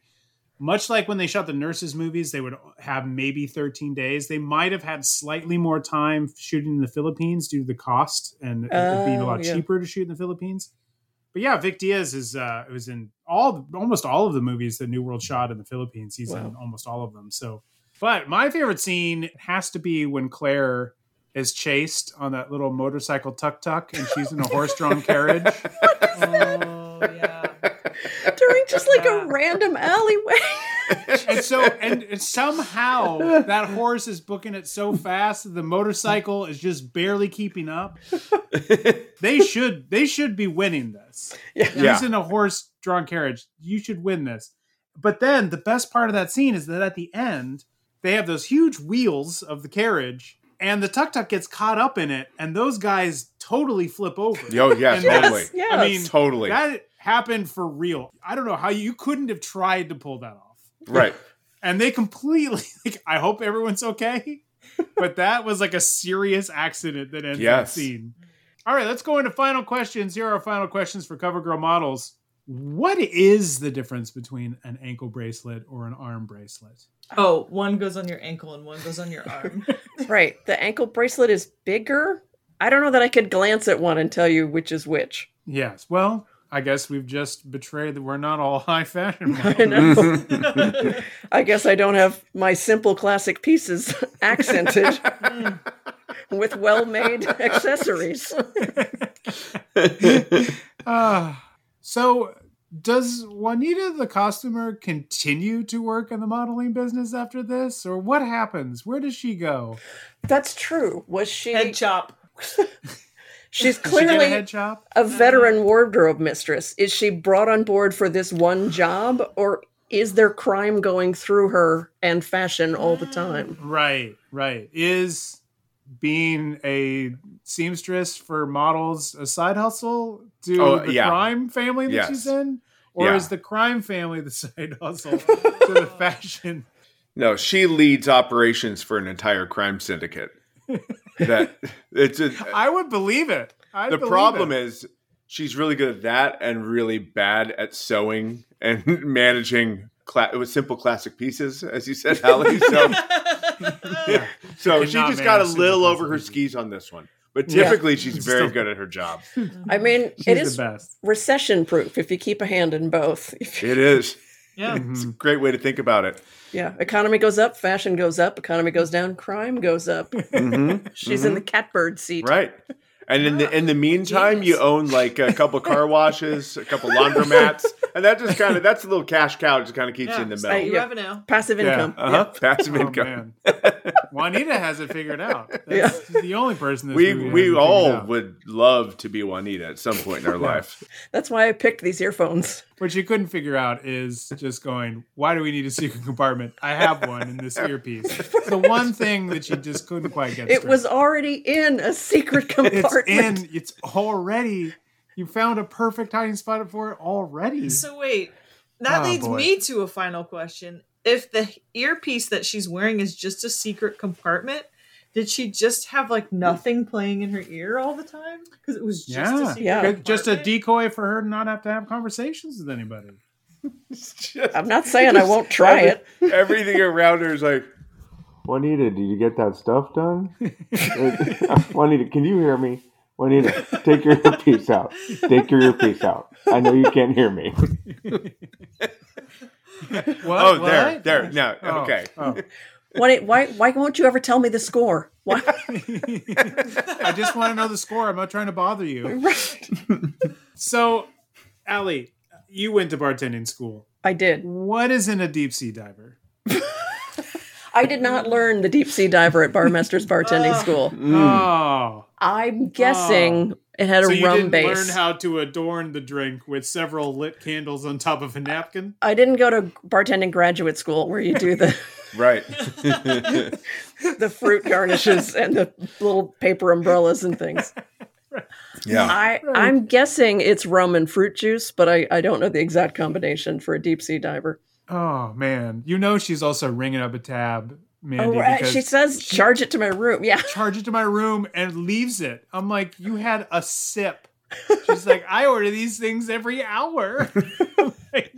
much like when they shot the nurses movies they would have maybe 13 days they might have had slightly more time shooting in the Philippines due to the cost and it being a
Oh,
lot
yeah.
cheaper to shoot in the Philippines but yeah Vic Diaz is uh it was in all almost all of the movies that New World shot in the Philippines he's in almost all of them so but my favorite scene has to be when Claire is chased on that little motorcycle tuk tuk and she's in a horse drawn *laughs* carriage.
Oh yeah.
during just like a random alleyway.
And so, and somehow that horse is booking it so fast that the motorcycle is just barely keeping up. They should, they should be winning this. He's
Yeah.
in a horse drawn carriage. You should win this. But then the best part of that scene is that at the end, they have those huge wheels of the carriage and the tuk tuk gets caught up in it, and those guys totally flip over.
Yo, yeah,
And that's-
totally.
Yes.
I mean,
Totally.
that happened for real. I don't know how you couldn't have tried to pull that off.
Right. *laughs*
And they completely *laughs* like I hope everyone's okay. But that was like a serious accident that ends that
Yes.
scene. All right, let's go into final questions. Here are our final questions for Cover Girl models. What is the difference between an ankle bracelet or an arm bracelet?
Oh, one goes on your ankle and one goes on your arm. *laughs*
right. The ankle bracelet is bigger. I don't know that I could glance at one and tell you which is which.
Yes. Well, I guess we've just betrayed that we're not all *laughs* high fashion.
I know. *laughs* I guess I don't have my simple classic pieces *laughs* accented with well made accessories.
Ah, so does Juanita the costumer continue to work in the modeling business after this, or what happens? Where does she go?
That's true. Was she
Head chop.
She's
Did she a
clearly a veteran wardrobe mistress. Is she brought on board for this one job, or is there crime going through her and fashion all the time?
Right, right. Is being a seamstress for models a side hustle to
Oh,
the
yeah.
crime family that
Yes.
she's in? Or
Yeah.
is the crime family the *laughs* side hustle *laughs* to the fashion?
No, she leads operations for an entire crime syndicate. *laughs* that *laughs* it's a,
I would believe it. I
the problem is she's really good at that and really bad at sewing and *laughs* managing cla- it with simple classic pieces, as you said, Hallie. *laughs* So,
Yeah.
so she just got a little over her
pieces.
skis on this one. But
Yeah.
typically, she's very good at her job.
I mean,
She's
it
the best.
recession proof if you keep a hand in both.
It is.
Yeah. *laughs*
It's a great way to think about it.
yeah, economy goes up, fashion goes up, economy goes down, crime goes up.
Mhm. *laughs*
She's in the catbird seat.
Right. And in the in the meantime, you own like a couple *laughs* car washes, a couple laundromats, and that just kind of that's a little cash cow. Just kind of keeps you in the
steady
middle.
yeah.
revenue.
Passive
Yeah.
income.
Uh huh. Passive
Oh,
income.
man. *laughs* Juanita has it figured out. That's she's the only person. This
We we all would love to be Juanita at some point in our *laughs* life.
That's why I picked these earphones.
What you couldn't figure out is just going, why do we need a secret compartment? I have one in this earpiece. the one thing that you just couldn't quite get.
It
straight.
was already in a secret
It's
compartment.
In. It's already. You found a perfect hiding spot for it already.
So wait, that
Oh,
leads
boy.
me to a final question. If the earpiece that she's wearing is just a secret compartment, did she just have like nothing playing in her ear all the time? Because it was just a
yeah,
secret
Yeah.
Good- just a decoy for her to not have to have conversations with anybody. *laughs*
I'm not saying I won't try it.
Everything around her is like,
Juanita, did you get that stuff done? *laughs* *laughs* Juanita, can you hear me? Juanita, take your earpiece out. Take your earpiece out. I know you can't hear me. *laughs*
What?
oh, there,
What?
there. No,
Oh, oh.
okay.
oh.
Why, why, why won't you ever tell me the score? Why? *laughs* *laughs*
I just want to know the score. I'm not trying to bother you. so, Ali, you went to bartending school.
I did.
What is in a deep sea diver?
I did not learn the deep sea diver at Barmester's bartending oh. school. Mm.
Oh.
I'm guessing oh. it had a
so you
rum
didn't
base.
learn how to adorn the drink with several lit candles on top of a napkin?
I didn't go to bartending graduate school where you do the
Right. *laughs*
the fruit garnishes and the little paper umbrellas and things. *laughs*
Yeah.
I I'm guessing it's rum and fruit juice, but I I don't know the exact combination for a deep sea diver.
Oh, man. You know she's also ringing up a tab, Mandy.
oh, right. she says charge it to my room. Yeah.
charge it to my room and leaves it. I'm like, you had a sip. *laughs* She's like, I order these things every hour. *laughs* Like,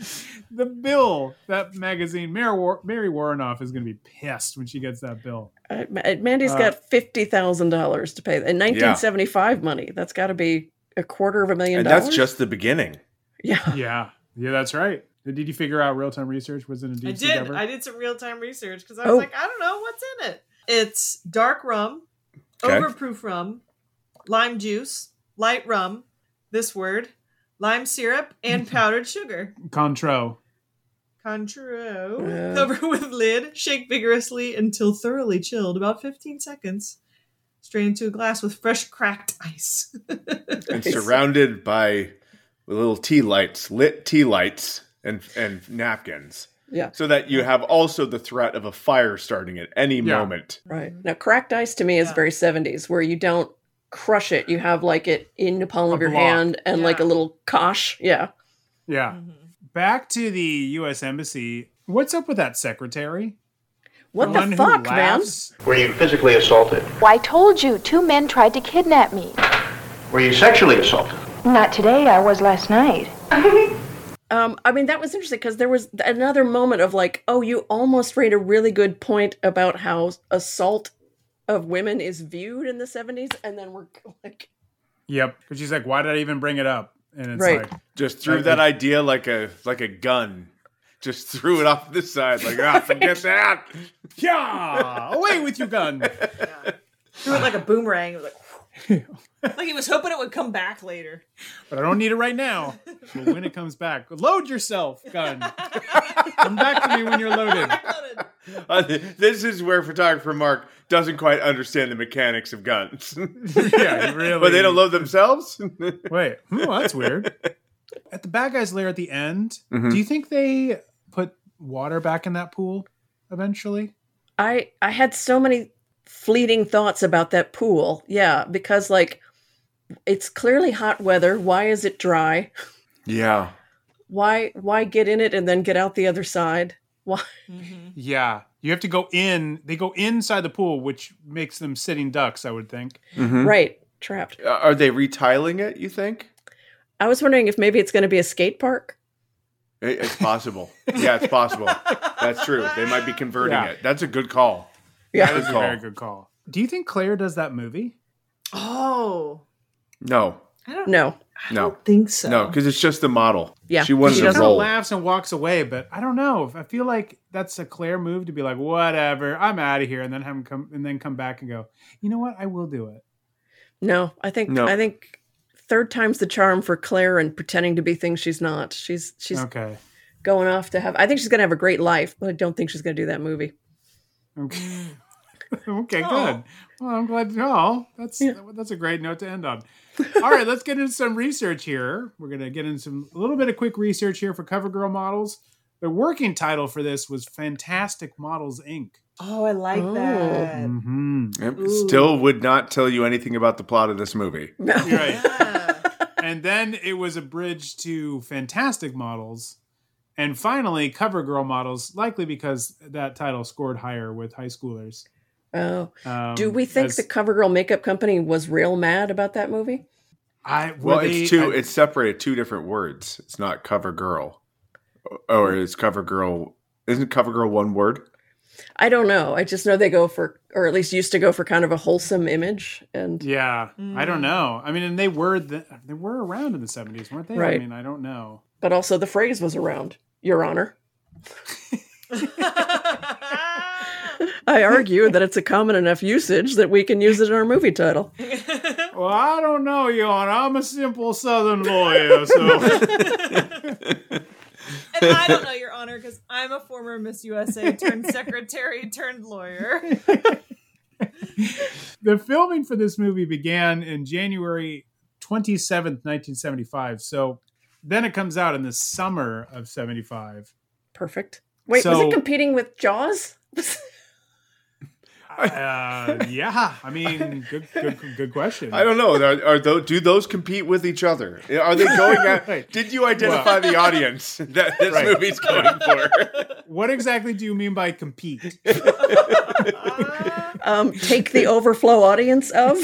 the bill, that magazine, Mary, War- Mary Woronov is going to be pissed when she gets that bill.
Uh, Ma- Mandy's
Uh,
got fifty thousand dollars to pay in 1975 money. That's got to be a quarter of a million
and
dollars.
that's just the beginning.
yeah.
Yeah, yeah, that's right. Did you figure out real time research was in a deep
I did.
diver?
I did some real time research because I was
Oh.
like, I don't know what's in it. It's dark rum,
Okay.
overproof rum, lime juice, light rum, this word, lime syrup, and *laughs* powdered sugar.
Contro.
Contro.
Yeah.
Cover *laughs* with lid. Shake vigorously until thoroughly chilled, about 15 seconds. Strain into a glass with fresh cracked ice. *laughs*
and surrounded by little tea lights, lit tea lights, and and napkins,
Yeah.
so that you have also the threat of a fire starting at any
Yeah.
moment.
Right. Now, cracked ice to me is
Yeah.
very 70s, where you don't crush it. You have like it in the palm
A
of your
block.
hand and like a little kosh. Yeah.
Yeah. Mm-hmm. Back to the U.S. Embassy. What's up with that secretary?
What
The
the, fuck, man?
Were you physically assaulted?
Well, I told you, two men tried to kidnap me.
Were you sexually assaulted?
Not today, I was last night. *laughs*
Um, I mean, that was interesting because there was another moment of like, oh, you almost made a really good point about how assault of women is viewed in the 70s. And then we're *laughs* like,
Yep. Because she's like, why did I even bring it up? And it's
Right.
like,
Just threw
Right.
that idea like a like a gun. Just threw it off to the side, like ah, *laughs* forget that.
yeah, away with you, gun. *laughs*
Threw it like a boomerang. It was Like, *laughs* like he was hoping it would come back later.
But I don't need it right now. But *laughs* when it comes back, load yourself, gun. Come back to me when you're loaded. *laughs*
Uh, this is where photographer Mark doesn't quite understand the mechanics of guns.
Yeah, really.
but they don't load themselves.
Wait, hmm, that's weird. At the bad guys lair at the end,
Mhm.
do you think they put water back in that pool eventually?
I I had so many fleeting thoughts about that pool. Yeah, because like it's clearly hot weather. Why is it dry?
yeah.
Why why get in it and then get out the other side? Why?
Yeah, you have to go in. They go inside the pool, which makes them sitting ducks. I would think.
Mhm.
Right, trapped.
Uh, Are they retiling it? You think?
I was wondering if maybe it's going to be a skate park.
It- It's possible. yeah, it's possible. *laughs* That's true. They might be converting
Yeah.
it. That's a good call.
Yeah.
That is
Good
a very good call. Do you think Claire does that movie?
Oh,
No,
I don't know.
No.
no,
think so.
no, because it's just a model.
Yeah,
she wanted
she
to
doesn't
Kind of laughs and walks away, but I don't know. I feel like that's a Claire move to be like, whatever, I'm out of here, and then have him come and then come back and go. You know what? I will do it.
No, I think
No.
I think third time's the charm for Claire and pretending to be things she's not. She's she's
Okay.
going off to have I think she's going to have a great life, but I don't think she's going to do that movie.
Okay. *laughs* *laughs* okay,
Oh.
good. Well, I'm glad. Oh, that's that's a great note to end on. All right, let's get into some research here. We're gonna get into some a little bit of quick research here for Cover Girl models. The working title for this was Fantastic Models Inc.
Oh, I like
Oh.
that.
Mm-hmm.
Yep, Still would not tell you anything about the plot of this movie. *laughs*
Right.
Yeah.
and then it was a bridge to Fantastic Models, and finally Cover Girl Models, likely because that title scored higher with high schoolers.
Oh.
Um,
do we think
as-
the CoverGirl makeup company was real mad about that movie?
I
Well,
were they-
it's two.
I-
it's separated two different words. It's not CoverGirl, or is cover girl? Isn't CoverGirl one word?
I don't know. I just know they go for, or at least used to go for kind of a wholesome image. And
Yeah, I don't know. I mean, and they were the, they were around in the seventies, weren't they?
Right.
I mean, I don't know.
but also the phrase was around, Your Honor. *laughs* *laughs* *laughs* I argue that it's a common enough usage that we can use it in our movie title. *laughs*
Well, I don't know, Your Honor. I'm a simple Southern lawyer, so *laughs*
And I don't know, Your Honor, because I'm a former Miss USA turned secretary turned lawyer. *laughs*
the filming for this movie began in January 27th, 1975. So then it comes out in the summer of 75.
Perfect. Wait, was it competing with Jaws?
Uh, yeah, I mean, good, good, good question.
I don't know. Are, are those, do those compete with each other? Are they going at? *laughs* Did you identify the audience that this
Right.
movie's going for? *laughs*
What exactly do you mean by compete? *laughs*
Um, take the overflow audience of?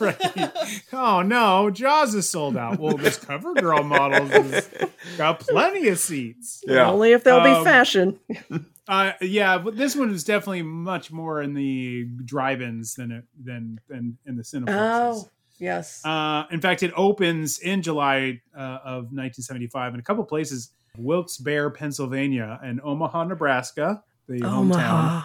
right. Oh no, Jaws is sold out. Well, this cover girl models has got plenty of seats. Yeah.
Only if they'll
Um,
be fashion.
Uh, yeah, but this one is definitely much more in the drive-ins than it than than in the cinemas.
Oh, yes.
Uh, in fact, it opens in July uh, of 1975 in a couple places: Wilkes-Barre, Pennsylvania, and Omaha, Nebraska, the hometown.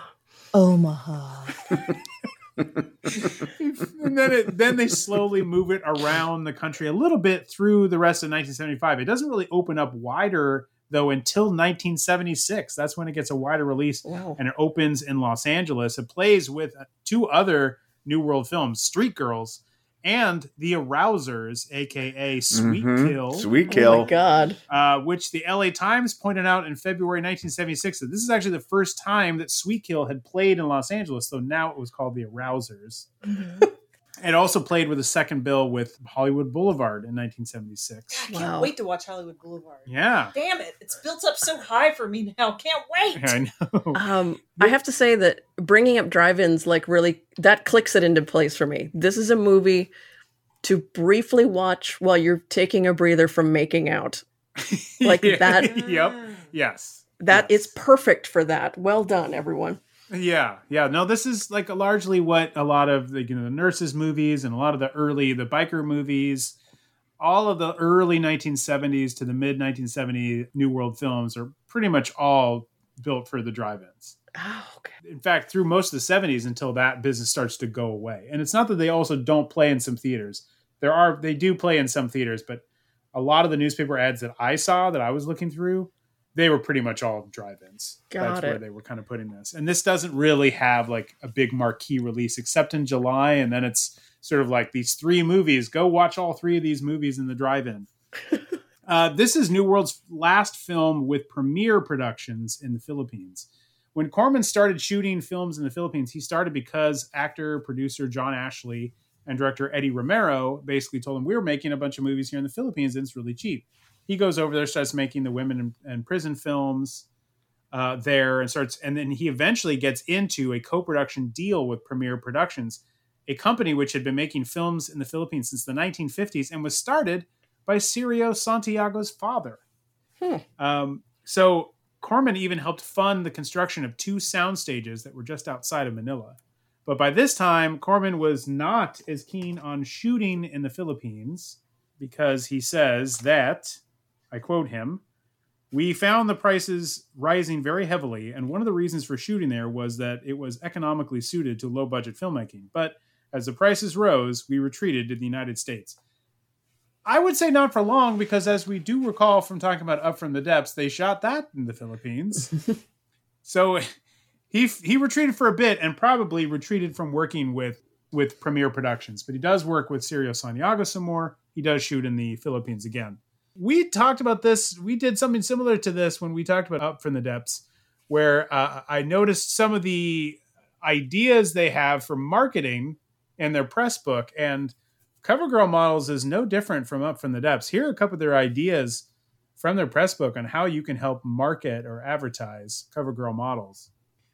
Omaha. *laughs*
and then it, then they slowly move it around the country a little bit through the rest of 1975. It doesn't really open up wider though until 1976. That's when it gets a wider release, and it opens in Los Angeles. It plays with two other New World films, Street Girls and The Arousers, aka Sweet
Mhm.
Kill.
Sweet Kill. Oh my
God.
Uh, which the LA Times pointed out in February 1976 that this is actually the first time that Sweet Kill had played in Los Angeles, so now it was called The Arousers. *laughs* It also played with a second bill with Hollywood Boulevard in 1976.
I can't wait to watch Hollywood Boulevard.
Yeah.
Damn it. It's built up so high for me now. Can't wait.
I know. *laughs*
Um, I have to say that bringing up drive-ins like really that clicks it into place for me. This is a movie to briefly watch while you're taking a breather from making out. *laughs* Like
Yeah.
that.
yep. Yes.
That is perfect for that. Well done, everyone.
Yeah, yeah. No, this is like largely what a lot of the you know the nurses movies and a lot of the early the biker movies, all of the early 1970s to the mid 1970 New World films are pretty much all built for the drive-ins.
Oh, okay.
In fact, through most of the 70s until that business starts to go away. And it's not that they also don't play in some theaters. There are they do play in some theaters, but a lot of the newspaper ads that I saw that I was looking through, they were pretty much all drive-ins.
Got
That's where they were kind of putting this. And this doesn't really have like a big marquee release except in July and then it's sort of like these three movies. Go watch all three of these movies in the drive-in. *laughs* Uh, this is New World's last film with Premiere Productions in the Philippines. When Corman started shooting films in the Philippines, he started because actor, producer John Ashley and director Eddie Romero basically told him, We were making a bunch of movies here in the Philippines and it's really cheap. He goes over there, starts making the women in, in prison films uh, there, and starts, and then he eventually gets into a co production deal with Premiere Productions, a company which had been making films in the Philippines since the 1950s and was started by Cirio Santiago's father. Um, so Corman even helped fund the construction of two sound stages that were just outside of Manila. But by this time, Corman was not as keen on shooting in the Philippines because he says that, I quote him, we found the prices rising very heavily, and one of the reasons for shooting there was that it was economically suited to low budget filmmaking. But as the prices rose, we retreated to the United States. I would say not for long because, as we do recall from talking about Up from the Depths, they shot that in the Philippines. *laughs* so he he retreated for a bit and probably retreated from working with with Premiere Productions, but he does work with Cirio Santiago some more. He does shoot in the Philippines again. We talked about this. We did something similar to this when we talked about Up from the Depths, where uh, I noticed some of the ideas they have for marketing in their press book and Cover Girl Models is no different from Up from the Depths. Here are a couple of their ideas from their press book on how you can help market or advertise Cover Girl Models.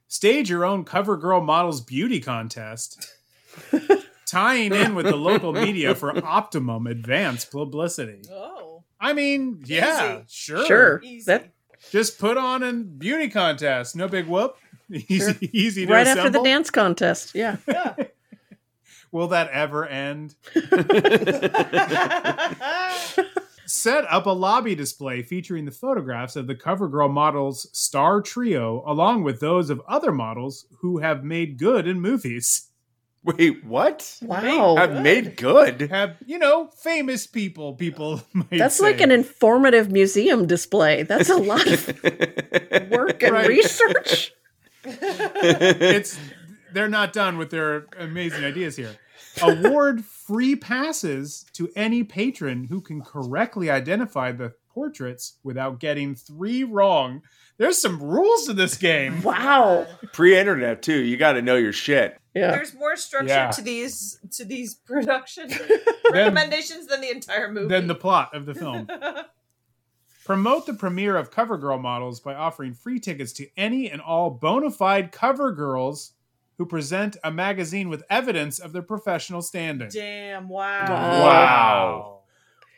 Stage your own Cover Girl Models beauty contest, *laughs* tying in with the local media for optimum advanced publicity.
Oh.
I mean, yeah,
Easy.
sure.
Sure.
Easy.
That
Just put on a beauty contest. No big whoop. *laughs* Easy, easy to
right after the dance contest. *laughs* Yeah.
Will that ever end? *laughs* Set up a lobby display featuring the photographs of the Cover Girl models' star trio, along with those of other models who have made good in movies.
Wait, what?
Wow.
Have made good.
Have you know famous people? People *laughs* might
That's
say.
like an informative museum display. That's a lot of *laughs* work and research. *laughs*
it's they're not done with their amazing ideas here. Award free passes to any patron who can correctly identify the portraits without getting three wrong. There's some rules to this game. *laughs*
Wow.
Pre-internet too. You got to know your shit.
Yeah.
There's more structure
Yeah.
to these to these *laughs* production *laughs* recommendations than the entire movie.
Than the plot of the film. Promote the premiere of Cover Girl models by offering free tickets to any and all bona fide cover girls who present a magazine with evidence of their professional standing.
Damn! Wow.
Wow.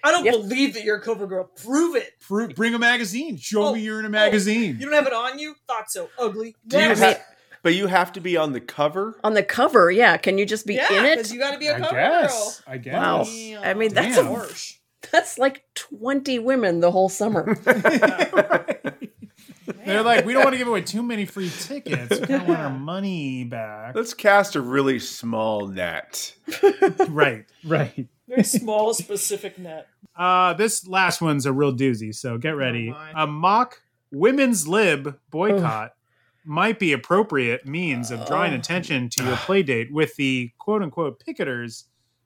I don't believe that you're a cover girl. Prove it.
Pro- bring a magazine. Show oh, me you're in a oh, magazine.
You don't have it on you? Thought so. Ugly.
Do you ha- but you have to be on the cover.
On the cover, yeah. Can you just be
yeah,
in it?
because you got to be a
I
cover
guess.
girl.
I guess.
Wow. I mean, that's
Damn.
a, *laughs* that's like 20 women the whole summer. *laughs*
They're like, we don't want to give away too many free tickets. We don't want our money back.
Let's cast a really small net. *laughs*
right, right.
Very small, specific net.
Uh, this last one's a real doozy, so get ready. a mock women's lib boycott might be appropriate means of drawing attention to your play date with the quote unquote picketers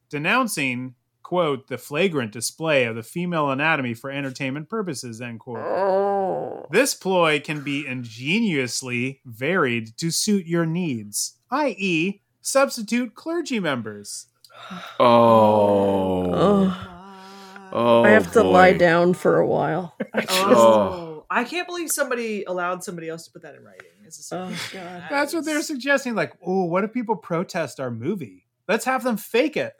denouncing quote the flagrant display of the female anatomy for entertainment purposes end quote. This ploy can be ingeniously varied to suit your needs i.e substitute clergy members.
Oh. Oh.
I oh, have to
boy.
lie down for a while. *laughs*
Oh, I can't believe somebody allowed somebody else to put that in writing. It's
Oh, God.
That's what they're suggesting. Like, oh, what if people protest our movie? Let's have them fake it.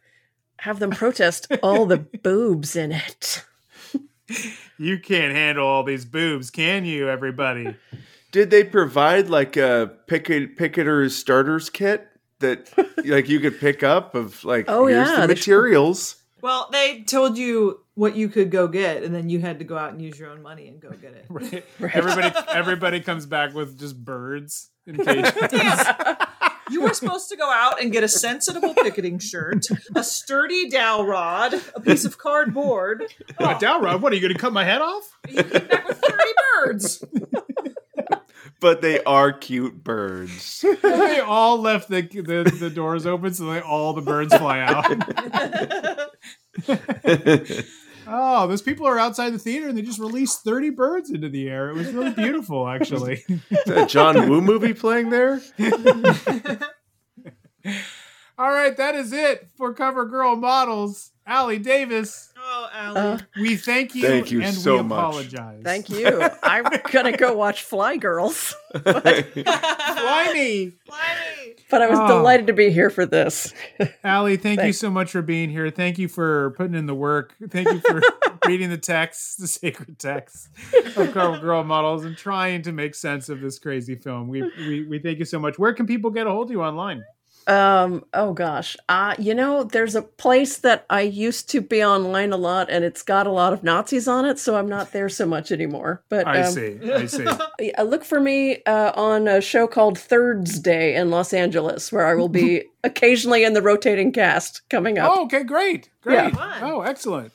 Have them protest all the *laughs* boobs in it.
You can't handle all these boobs, can you, everybody?
Did they provide like a picket picketer's starters kit that like you could pick up of like
Oh,
here's
yeah,
the
they-
materials?
Well, they told you what you could go get, and then you had to go out and use your own money and go get it.
Right. *laughs* Everybody, everybody comes back with just birds in *laughs* cages.
You were supposed to go out and get a sensible picketing shirt, a sturdy dowel rod, a piece of cardboard,
A dowel rod? What are you going to cut my head off?
You came back with thirty birds. *laughs*
But they are cute birds. *laughs*
they all left the, the the doors open, so they all the birds fly out. *laughs* oh, those people are outside the theater, and they just released thirty birds into the air. It was really beautiful, actually.
Is that a John Woo movie playing there? *laughs*
All right, that is it for Cover Girl Models. Ali Davis,
Oh, Ali.
Uh, we thank you,
Thank you
and
so
we
much.
apologize.
Thank you. I'm gonna go watch Fly Girls, *laughs*
Fly me.
but I was
Oh.
delighted to be here for this.
Ali, thank you so much for being here. Thank you for putting in the work. Thank you for *laughs* reading the text, the sacred text of Cover *laughs* Girl Models, and trying to make sense of this crazy film. We, we we thank you so much. Where can people get a hold of you online?
Um, oh gosh. Uh, you know, there's a place that I used to be online a lot and it's got a lot of Nazis on it, so I'm not there so much anymore. But
I
um,
see. I *laughs* see.
look for me uh, on a show called Thirds Day in Los Angeles, where I will be *laughs* occasionally in the rotating cast coming up.
Oh, okay, great, great.
Yeah.
Oh, excellent.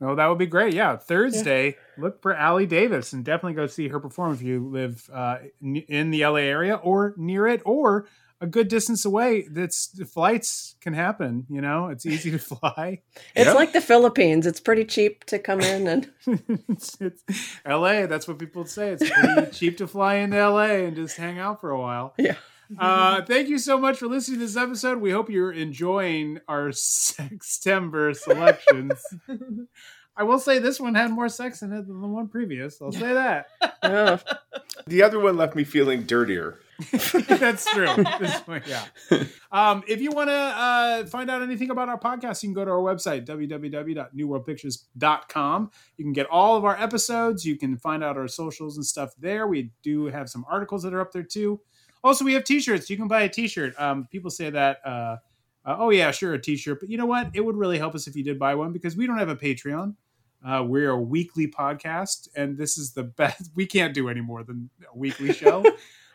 No, that would be great. Yeah, Thursday. Look for Ali Davis and definitely go see her perform if you live uh, in the LA area or near it or a good distance away. That's the flights can happen. You know, it's easy to *laughs* fly.
It's like the Philippines. It's pretty cheap to come in and *laughs*
it's, it's LA. That's what people say. It's pretty *laughs* cheap to fly into LA and just hang out for a while.
Yeah.
Uh, thank you so much for listening to this episode. We hope you're enjoying our Sextember selections. I will say this one had more sex in it than the one previous. I'll say that.
oh,
The other one left me feeling dirtier. *laughs*
That's true. One, *laughs* yeah. Um, if you want to uh, find out anything about our podcast, you can go to our website, www.newworldpictures.com. You can get all of our episodes. You can find out our socials and stuff there. We do have some articles that are up there too. Also, we have t-shirts. You can buy a t-shirt. Um, people say that, uh, uh, oh yeah, sure, a t-shirt. But you know what? It would really help us if you did buy one because we don't have a Patreon. Uh, we're a weekly podcast, and this is the best. *laughs* We can't do any more than a weekly show.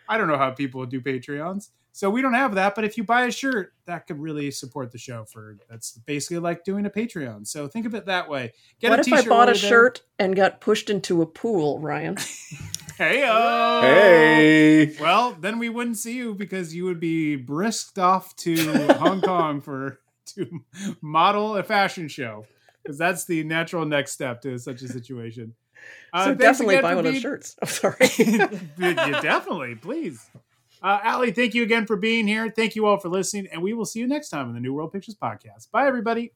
I don't know how people do Patreons, so we don't have that. But if you buy a shirt, that could really support the show. For that's basically like doing a Patreon. So think of it that way. Get
what
a
if I
t-shirt
bought a
while
shirt and got pushed into a pool, Ryan? *laughs*
Hey,
Hey.
Well, then we wouldn't see you because you would be brisked off to *laughs* Hong Kong for to model a fashion show because that's the natural next step to such a situation. Uh,
so definitely buy one of those shirts. *laughs* I'm sorry. *laughs*
definitely, please. Uh, Ali, thank you again for being here. Thank you all for listening, and we will see you next time on the New World Pictures podcast. Bye, everybody.